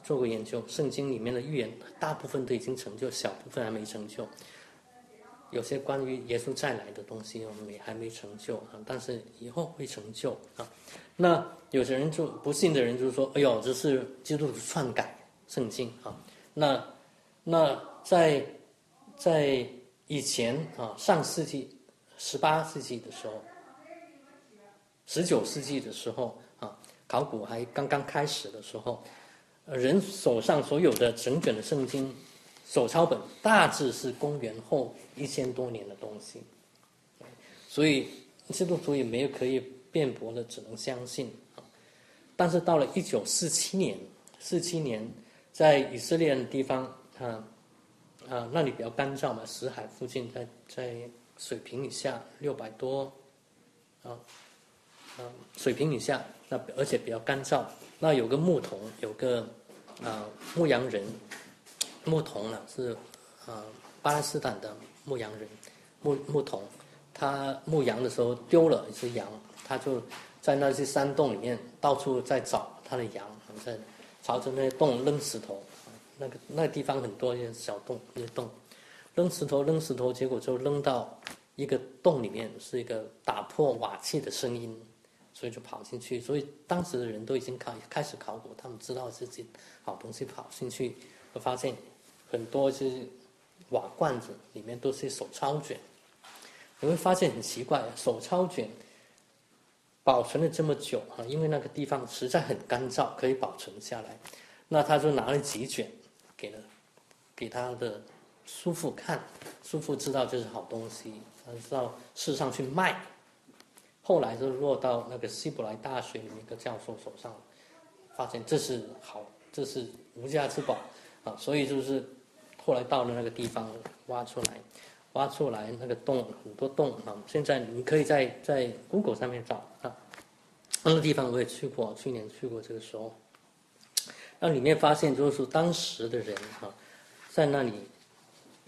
做过研究，圣经里面的预言大部分都已经成就，小部分还没成就。有些关于耶稣再来的东西，我们也还没成就啊，但是以后会成就啊。那有些人就不信的人就说：“哎呦，这是基督徒篡改圣经啊。”那那在在以前啊，上世纪十八世纪的时候，十九世纪的时候啊，考古还刚刚开始的时候，人手上所有的整卷的圣经。手抄本大致是公元后一千多年的东西，所以基督徒也没有可以辩驳的，只能相信啊。但是到了一九四七年，四七年在以色列的地方啊啊那里比较干燥嘛，死海附近，在在水平以下六百多啊啊水平以下，那而且比较干燥。那有个牧童，有个啊牧羊人。牧童呢是，呃，巴勒斯坦的牧羊人，牧牧童，他牧羊的时候丢了一只羊，他就在那些山洞里面到处在找他的羊，在朝着那些洞扔石头，那个那地方很多一些小洞一些洞，扔石头扔石头，结果就扔到一个洞里面，是一个打破瓦器的声音，所以就跑进去，所以当时的人都已经开开始考古，他们知道自己好东西跑进去，会发现。很多是瓦罐子，里面都是手抄卷。你会发现很奇怪，手抄卷保存了这么久啊，因为那个地方实在很干燥，可以保存下来。那他就拿了几卷给了给他的叔父看，叔父知道这是好东西，他知道市上去卖。后来就落到那个希伯来大学里面一个教授手上，发现这是好，这是无价之宝啊，所以就是。后来到了那个地方，挖出来，挖出来那个洞很多洞啊！现在你可以在在 Google 上面找啊，那个地方我也去过，去年去过这个时候，那里面发现就是当时的人哈，在那里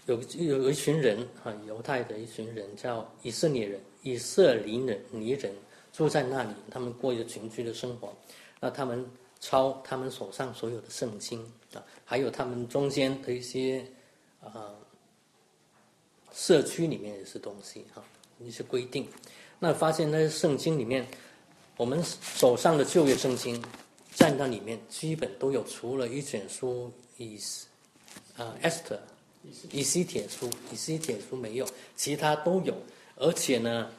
有有有一群人啊，犹太的一群人叫以色列人，以色列人尼人住在那里，他们过着群居的生活。那他们抄他们手上所有的圣经啊，还有他们中间的一些啊社区里面的是东西哈，一些规定。那发现那些圣经里面，我们手上的旧约圣经在那里面基本都有，除了一卷书以啊 Esther 以西铁书，以西铁书没有，其他都有。而且呢，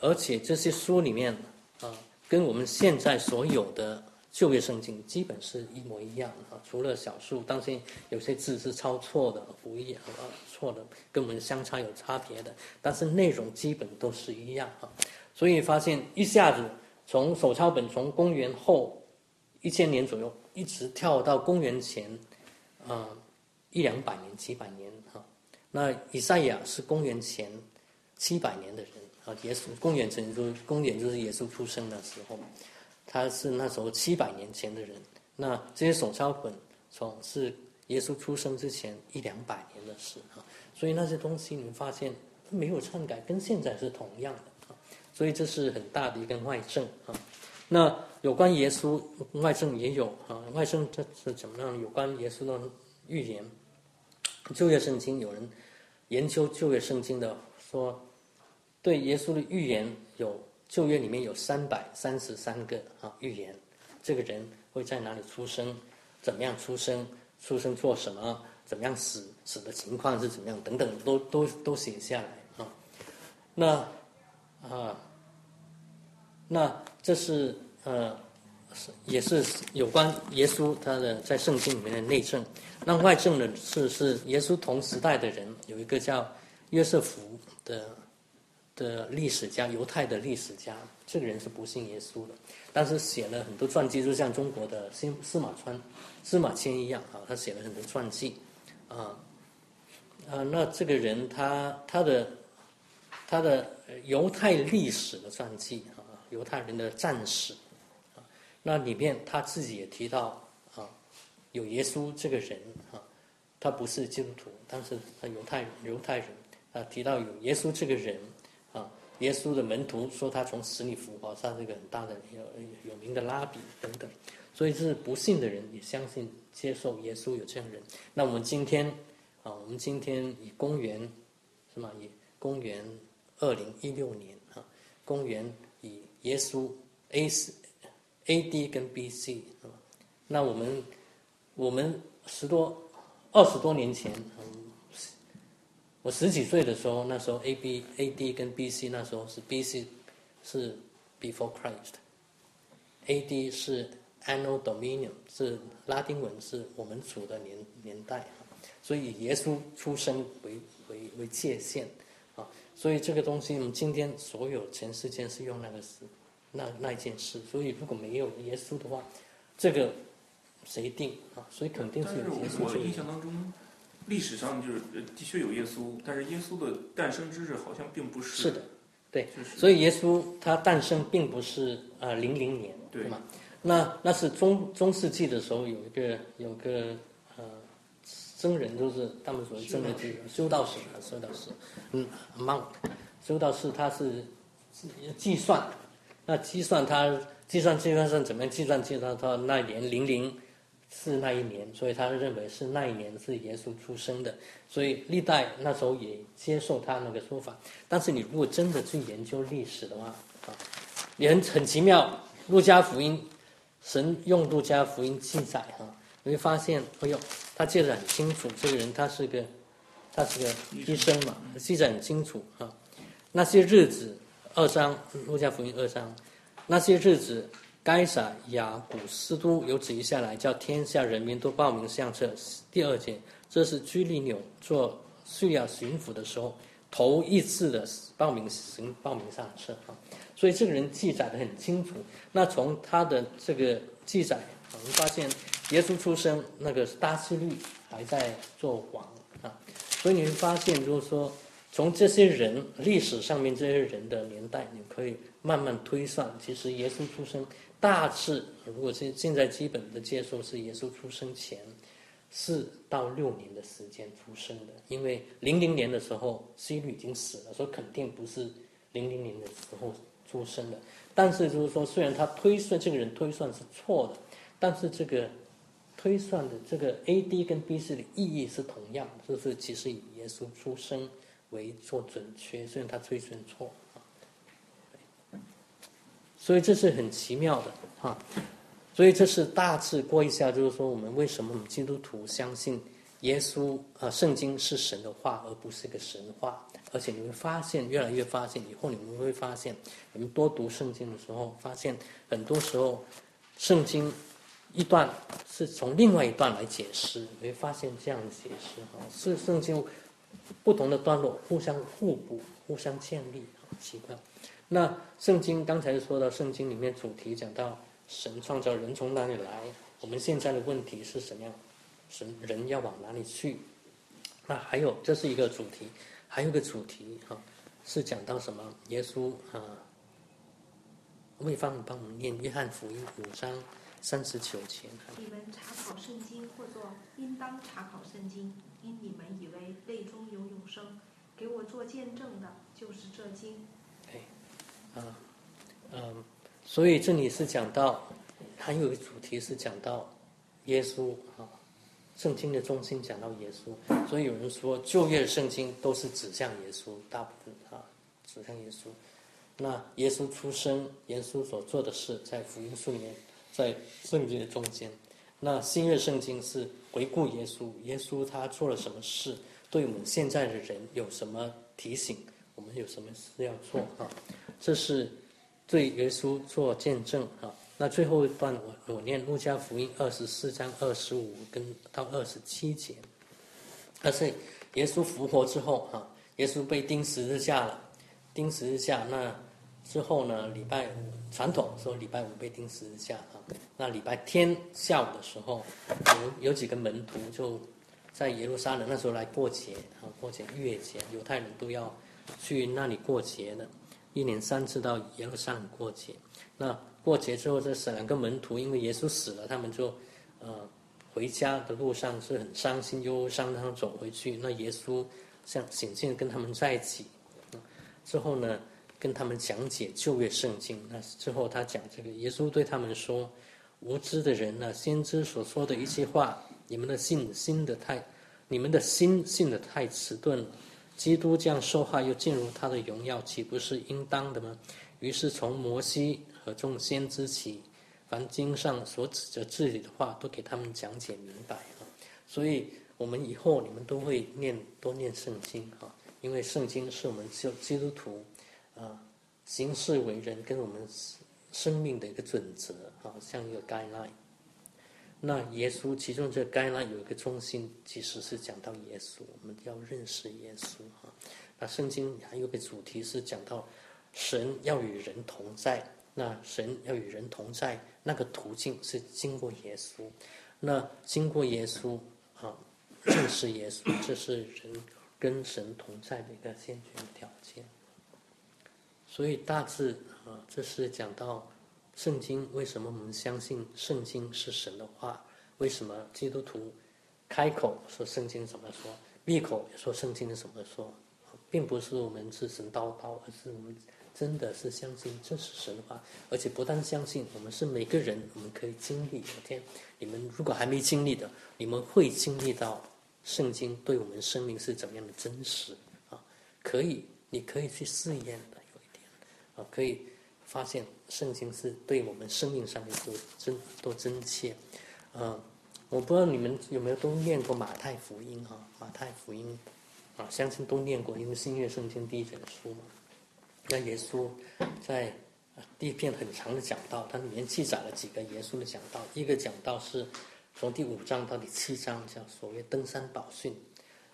而且这些书里面啊，跟我们现在所有的旧约圣经基本是一模一样啊，除了小数，当心有些字是抄错的，不一样啊，错的，跟我们相差有差别的，但是内容基本都是一样啊。所以发现一下子从手抄本从公元后一千年左右，一直跳到公元前啊一两百年、几百年啊。那以赛亚是公元前。七百年的人啊，耶稣公元前就公元就是耶稣出生的时候，他是那时候七百年前的人。那这些手抄本从是耶稣出生之前一两百年的事啊，所以那些东西你们发现没有篡改，跟现在是同样的啊，所以这是很大的一个外证啊。那有关耶稣外证也有啊，外证这是怎么样？有关耶稣的预言，旧约圣经有人研究旧约圣经的说。对耶稣的预言有旧约里面有三百三十三个啊预言，这个人会在哪里出生，怎么样出生，出生做什么，怎么样死，死的情况是怎么样等等，都都都写下来啊。那啊，那这是呃，也是有关耶稣他的在圣经里面的内证。那外证的是是耶稣同时代的人，有一个叫约瑟夫的。的历史家，犹太的历史家，这个人是不信耶稣的，但是写了很多传记，就像中国的司司马川、司马迁一样啊，他写了很多传记，啊，啊，那这个人他他的他的犹太历史的传记啊，犹太人的战史啊，那里面他自己也提到啊，有耶稣这个人啊，他不是基督徒，但是他犹太犹太人啊，提到有耶稣这个人。耶稣的门徒说他从死里复活，他这个很大的有有名的拉比等等，所以这是不信的人也相信接受耶稣有这样的人。那我们今天啊，我们今天以公元是吗？以公元二零一六年啊，公元以耶稣 A 四 A D 跟 B C 啊，那我们我们十多二十多年前。我十几岁的时候，那时候 A B A D 跟 B C 那时候是 B C 是 Before Christ，A D 是 Anno Dominion 是拉丁文是我们主的年年代，所以以耶稣出生为为为界限啊，所以这个东西我们今天所有全世界是用那个事那那件事，所以如果没有耶稣的话，这个谁定啊？所以肯定是有耶稣。我印象当中。历史上就是的确有耶稣，但是耶稣的诞生之日好像并不是。是的，对，所以耶稣他诞生并不是呃零零年，对吗？那那是中中世纪的时候有一个有个呃僧人，就是他们所谓僧人，修道士啊，修道士，嗯，monk，修道士他是计算，那计算他计算计算上怎么样计算计算他那年零零。是那一年，所以他认为是那一年是耶稣出生的，所以历代那时候也接受他那个说法。但是你如果真的去研究历史的话，啊，也很很奇妙。路加福音，神用路加福音记载哈，你会发现，哎呦，他记得很清楚。这个人他是个，他是个医生嘛，记得很清楚啊。那些日子，二章路加福音二章，那些日子。该撒亚古斯都有旨意下来，叫天下人民都报名相册。第二件，这是居里纽做叙利亚巡抚的时候头一次的报名行报名上册啊。所以这个人记载的很清楚。那从他的这个记载，我们发现耶稣出生那个大希律还在做王啊。所以你会发现，就是说从这些人历史上面这些人的年代，你可以慢慢推算，其实耶稣出生。大致，如果现现在基本的接受是耶稣出生前，四到六年的时间出生的，因为零零年的时候希律已经死了，所以肯定不是零零年的时候出生的。但是就是说，虽然他推算这个人推算是错的，但是这个推算的这个 A.D. 跟 B.C. 的意义是同样，就是其实以耶稣出生为做准确，虽然他推算错。所以这是很奇妙的哈。所以这是大致过一下，就是说我们为什么我们基督徒相信耶稣啊，圣经是神的话，而不是一个神话。而且你会发现，越来越发现，以后你们会发现，你们多读圣经的时候，发现很多时候圣经一段是从另外一段来解释，你会发现这样的解释哈，是圣经不同的段落互相互补、互相建立，奇怪。那圣经刚才说到，圣经里面主题讲到。神创造人从哪里来？我们现在的问题是什么样？神人要往哪里去？那还有这是一个主题，还有个主题哈，是讲到什么？耶稣啊，魏芳帮我们念约翰福音五章三十九节。你们查考圣经，或作应当查考圣经，因你们以为内中有永生，给我做见证的，就是这经。啊，嗯。所以这里是讲到，还有一个主题是讲到耶稣啊，圣经的中心讲到耶稣。所以有人说旧约圣经都是指向耶稣，大部分啊指向耶稣。那耶稣出生，耶稣所做的事，在福音书里面，在圣经的中间。那新约圣经是回顾耶稣，耶稣他做了什么事，对我们现在的人有什么提醒，我们有什么事要做啊？这是。对耶稣做见证啊！那最后一段我我念路加福音二十四章二十五跟到二十七节，那是耶稣复活之后啊，耶稣被钉十字架了，钉十字架那之后呢，礼拜五传统说礼拜五被钉十字架啊，那礼拜天下午的时候，有有几个门徒就在耶路撒冷那时候来过节啊，过节月节，犹太人都要去那里过节的。一年三次到耶路撒冷过节，那过节之后，这两个门徒因为耶稣死了，他们就呃回家的路上是很伤心忧伤，他们走回去。那耶稣像显现跟他们在一起，之后呢跟他们讲解旧约圣经。那之后他讲这个，耶稣对他们说：“无知的人呢，先知所说的一些话，你们的信心的太，你们的心信的太迟钝了。”基督这样说话，又进入他的荣耀，岂不是应当的吗？于是从摩西和众先知起，凡经上所指着自己的话，都给他们讲解明白啊。所以，我们以后你们都会念多念圣经啊，因为圣经是我们基基督徒啊行事为人跟我们生命的一个准则啊，像一个 guideline。那耶稣其中这该呢有一个中心，其实是讲到耶稣，我们要认识耶稣哈。那圣经还有个主题是讲到神要与人同在，那神要与人同在，那个途径是经过耶稣。那经过耶稣啊，认识耶稣，这是人跟神同在的一个先决条件。所以大致啊，这是讲到。圣经为什么我们相信圣经是神的话？为什么基督徒开口说圣经怎么说，闭口说圣经怎么说？并不是我们自神叨叨，而是我们真的是相信这是神的话，而且不但相信，我们是每个人我们可以经历。昨天你们如果还没经历的，你们会经历到圣经对我们生命是怎么样的真实啊？可以，你可以去试验的，有一点啊，可以。发现圣经是对我们生命上面多真多真切，嗯，我不知道你们有没有都念过马太福音啊？马太福音啊，相信都念过，因为新约圣经第一卷书嘛。那耶稣在第一篇很长的讲道，它里面记载了几个耶稣的讲道。一个讲道是从第五章到第七章，叫所谓登山宝训。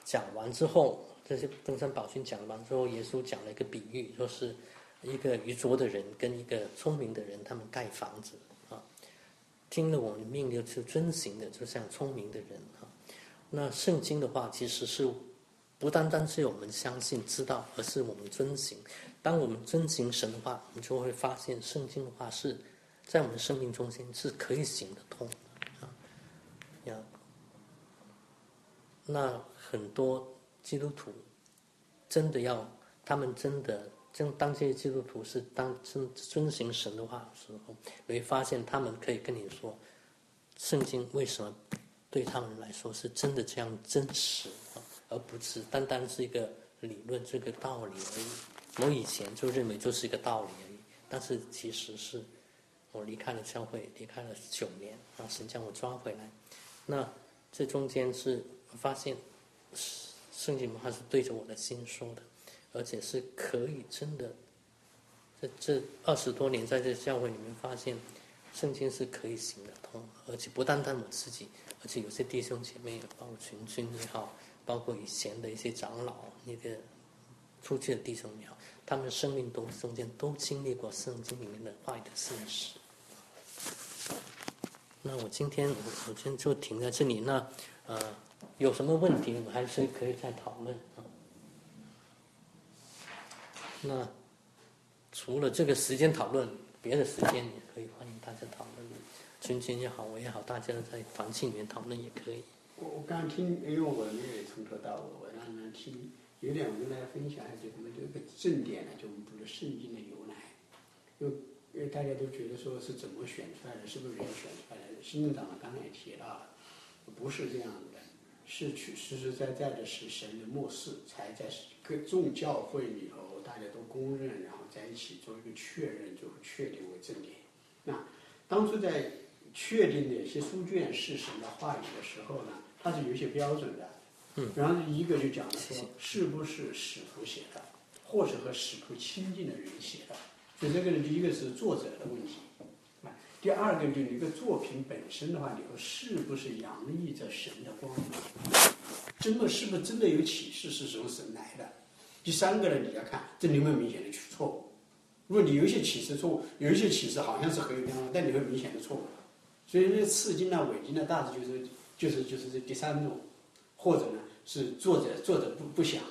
讲完之后，这些登山宝训讲完之后，耶稣讲了一个比喻，说是。一个愚拙的人跟一个聪明的人，他们盖房子啊，听了我们的命令去遵行的，就像聪明的人啊。那圣经的话，其实是不单单是我们相信知道，而是我们遵行。当我们遵行神的话，我们就会发现圣经的话是在我们生命中间是可以行得通啊。呀，那很多基督徒真的要，他们真的真当这些基督徒是当遵遵行神的话时候，你会发现他们可以跟你说，圣经为什么对他们来说是真的这样真实，而不是单单是一个理论这个道理而已。我以前就认为就是一个道理而已，但是其实是我离开了教会，离开了九年啊，神将我抓回来。那这中间是发现圣经的话是对着我的心说的，而且是可以真的，在这二十多年在这教会里面发现，圣经是可以行得通，而且不单单我自己，而且有些弟兄姐妹，包括群军也好，包括以前的一些长老，那个出去的弟兄也好，他们生命都中间都经历过圣经里面的坏的现实。那我今天我我今天就停在这里。那呃，有什么问题，我们还是可以再讨论啊。那除了这个时间讨论，别的时间也可以欢迎大家讨论，君君也好，我也好，大家在团庆里面讨论也可以。我我刚听，因为我没有从头到尾，我让你们听，有点我跟大家分享一下，就我们这个正点呢，就我们读的圣经的由来，因为因为大家都觉得说是怎么选出来的，是不是人选出来的？新政长刚才也提到了，不是这样的，是去实实在在的是神的末世，才在各众教会里头大家都公认，然后在一起做一个确认，最后确定为正点。那当初在确定哪些书卷是神的话语的时候呢，它是有一些标准的。嗯。然后一个就讲了说，是不是使徒写的，或者和使徒亲近的人写的？所以这个呢，第一个是作者的问题。第二个就是一个作品本身的话，你说是不是洋溢着神的光芒？真的是不是真的有启示是从神来的？第三个呢，你要看这里面明显的错误。如果你有一些启示错误，有一些启示好像是很有亮光，但你会明显的错误。所以那次经呢、伪经呢，大致就是就是就是这第三种，或者呢是作者作者不不详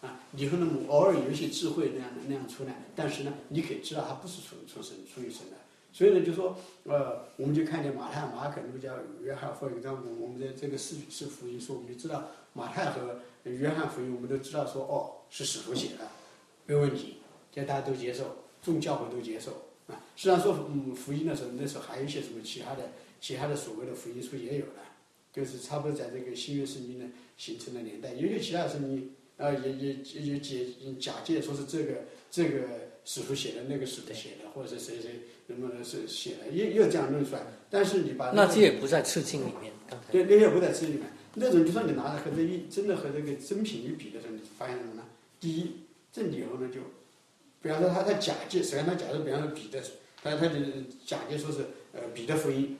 啊。你说呢，偶尔有一些智慧那样那样出来，但是呢，你可以知道它不是出出生出于神的。所以呢，就说，呃，我们就看见马太、马可、路加、约翰福音当中，我们的这个四四福音书，我们就知道马太和约翰福音，我们都知道说，哦，是使徒写的，没有问题，这大家都接受，众教会都接受啊。虽然说，嗯，福音的时候，那时候还有一些什么其他的、其他的所谓的福音书也有了，就是差不多在这个新约圣经的形成的年代，有些其他圣经啊，也也也解假借说是这个这个使徒写的，那个使徒写的，或者是谁谁。能不能是写的，也也有这样论出来。但是你把那这也不在次经里面，刚才对那些不在次经里面。那种就算你拿着和这一真的和这个真品一比的时候，你发现什么呢？第一，正以后呢就，比方说他他假借，首先他假设比方说彼得，他他就假借说是呃彼得福音，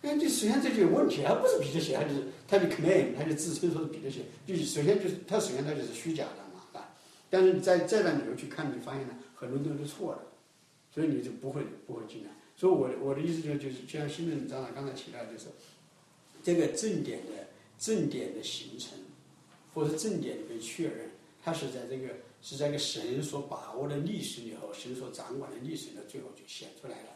那就首先这就有问题，他不是彼得写，他就是他就 claim，他就自称说是彼得写，就首先就是他首先他就是虚假的嘛，啊。但是你再再往里头去看，你发现呢，很多东西都错了。所以你就不会不会进来。所以我的我的意思就就是，就像新任长老刚才提到，就是这个正点的正点的形成，或者正点的被确认，它是在这个是在一个神所把握的历史里头，神所掌管的历史里头，最后就显出来了。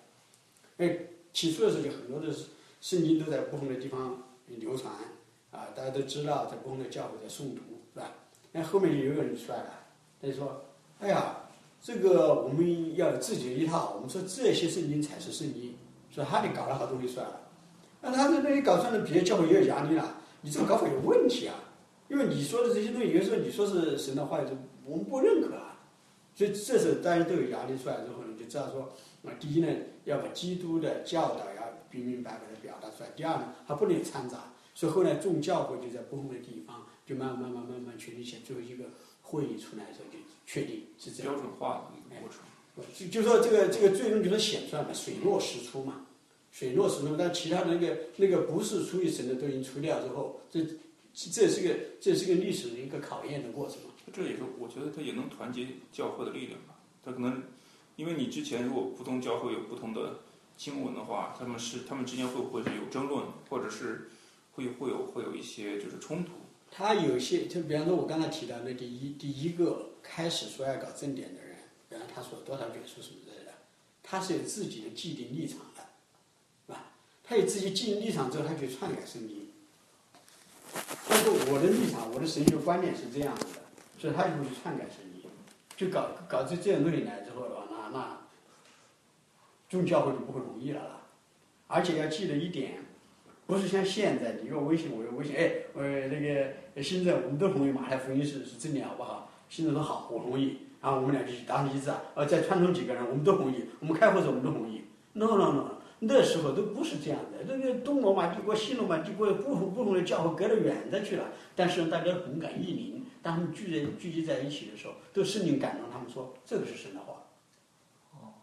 哎，起初的时候就很多的圣经都在不同的地方流传啊，大家都知道，在不同的教会在诵读，是吧？那后面就有个人出来了，他就说：“哎呀。”这个我们要有自己的一套，我们说这些圣经才是圣经，所以他得搞了好东西出来了。那他在那里搞出来了，别的教会也有压力了。你这个搞法有问题啊！因为你说的这些东西，有时候你说是神的话语，我们不认可啊。所以这时候大家都有压力出来之后呢，就知道说，啊，第一呢，要把基督的教导要明明白白的表达出来；第二呢，它不能掺杂。所以后来众教会就在不同的地方，就慢慢慢慢慢慢确立起来，最后一个会议出来的时候就。确定是这样标准化的一个过程，就就说这个这个最终就是显出来嘛，水落石出嘛，水落石出。但其他的那个那个不是出于神的都已经除掉之后，这这是个这是个历史的一个考验的过程嘛。这也是我觉得它也能团结教会的力量吧。它可能因为你之前如果不同教会有不同的经文的话，他们是他们之间会不会是有争论，或者是会会有会有一些就是冲突？他有些就比方说，我刚才提到那第一第一个开始说要搞正点的人，比方他说多少卷书什么之类的，他是有自己的既定立场的，是吧？他有自己既定立场之后，他去篡改圣经。但说我的立场，我的神学观念是这样子的，所以他就会篡改圣经，就搞搞出这样东西来之后的话，那那众教会就不会容易了啦。而且要记得一点，不是像现在你用微信，我用微信，哎，我那个现在我们都同意马太福音是是真理，好不好？现在说好，我同意，然后我们俩就去达成一致啊，呃，再串通几个人，我们都同意，我们开会时候我们都同意。no no no，那时候都不是这样的，那个东罗马帝国、西罗马帝国不同不同的教会隔得远的去了，但是大家同感异灵，当他们聚在聚集在一起的时候，都圣灵感动他们说这个是神的话，哦，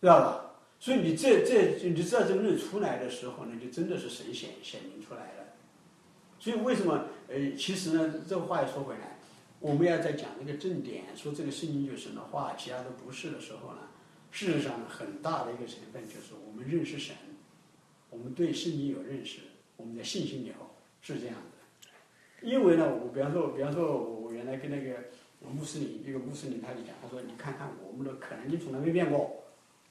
知道吧？所以你这这你知道这个日出来的时候呢，就真的是神显显明出来了。所以为什么呃，其实呢，这个话又说回来，我们要在讲这个正点，说这个圣经就是神的话，其他都不是的时候呢，事实上很大的一个成分就是我们认识神，我们对圣经有认识，我们的信心也好，是这样的。因为呢，我比方说，比方说我原来跟那个穆斯林一个穆斯林他就讲，他说你看看我们的可能经从来没变过。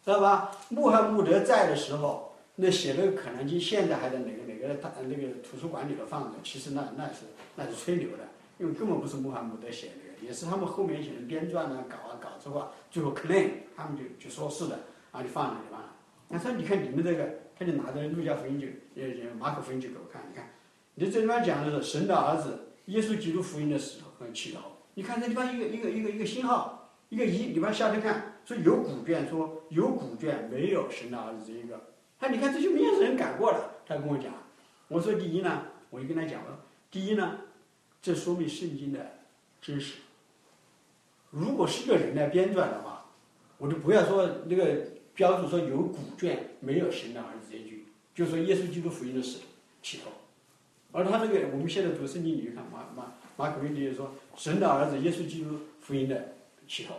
知道吧？穆罕默德在的时候，那写的《可兰经》现在还在哪个哪个大那个图书馆里头放着。其实那那是那是吹牛的，因为根本不是穆罕默德写的，也是他们后面写的编撰啊、搞啊、搞之后啊，最后 claim 他们就就说是的，然后就放那地方了。他说：“你看你们这个，他就拿着《路加福音》就呃马可福音就给我看，你看，你这地方讲的是神的儿子耶稣基督福音的时候和起头，你看这地方一个一个一个一个星号，一个一，你往下头看。”说有古卷说有古卷没有神的儿子这一个，他你看这就没有人改过了。他跟我讲，我说第一呢，我就跟他讲了，第一呢，这说明圣经的真实。如果是个人来编撰的话，我就不要说那个标注说有古卷没有神的儿子这一句，就说耶稣基督福音的始起头。而他这个我们现在读圣经，你就看马马马可福音里说神的儿子耶稣基督福音的起头。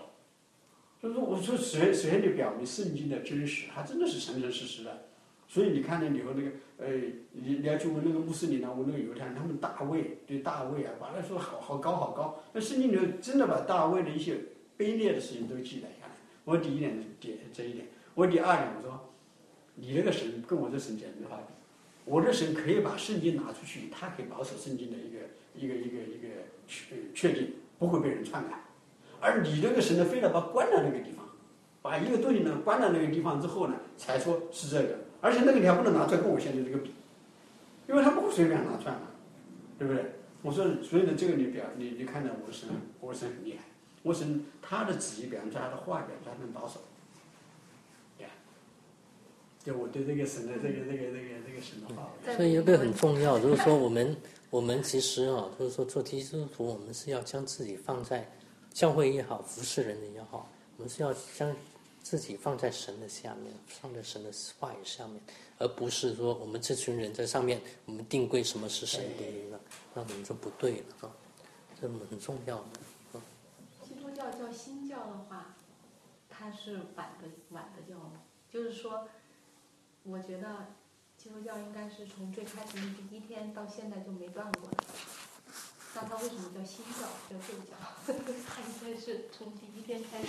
所以说，我说首先首先就表明圣经的真实，它真的是真真实实的。所以你看那以后那个，呃，你你要去问那个穆斯林啊，问那个犹太人，他们大卫对大卫啊，把那说好好高好高。那圣经里头真的把大卫的一些卑劣的事情都记载下来。我第一点点这一点，我第二点我说，你那个神跟我这神简直没法比。我的神可以把圣经拿出去，他可以保守圣经的一个一个一个一个确确定，不会被人篡改。而你这个神呢，非得把关到那个地方，把一个东西呢关到那个地方之后呢，才说是这个，而且那个你还不能拿出来跟我现在这个比，因为他不会随便拿出来嘛，对不对？我说，所以呢，这个你表你你看到我神，我神很厉害，我神他的旨意表现出他的话表现很保守，呀，就我对这个神的这个这个这个这个神的话，所以一个很重要，就是说我们我们其实啊，就是说做基督徒，我们是要将自己放在。教会也好，服侍人的也好，我们是要将自己放在神的下面，放在神的话语下面，而不是说我们这群人在上面，我们定规什么是神定规了，那我们就不对了啊，这很重要的。基督教叫新教的话，它是晚的晚的教，就是说，我觉得基督教应该是从最开始的第一天到现在就没断过的。那它为什么叫新教，叫旧教？它应该是从第一天开始。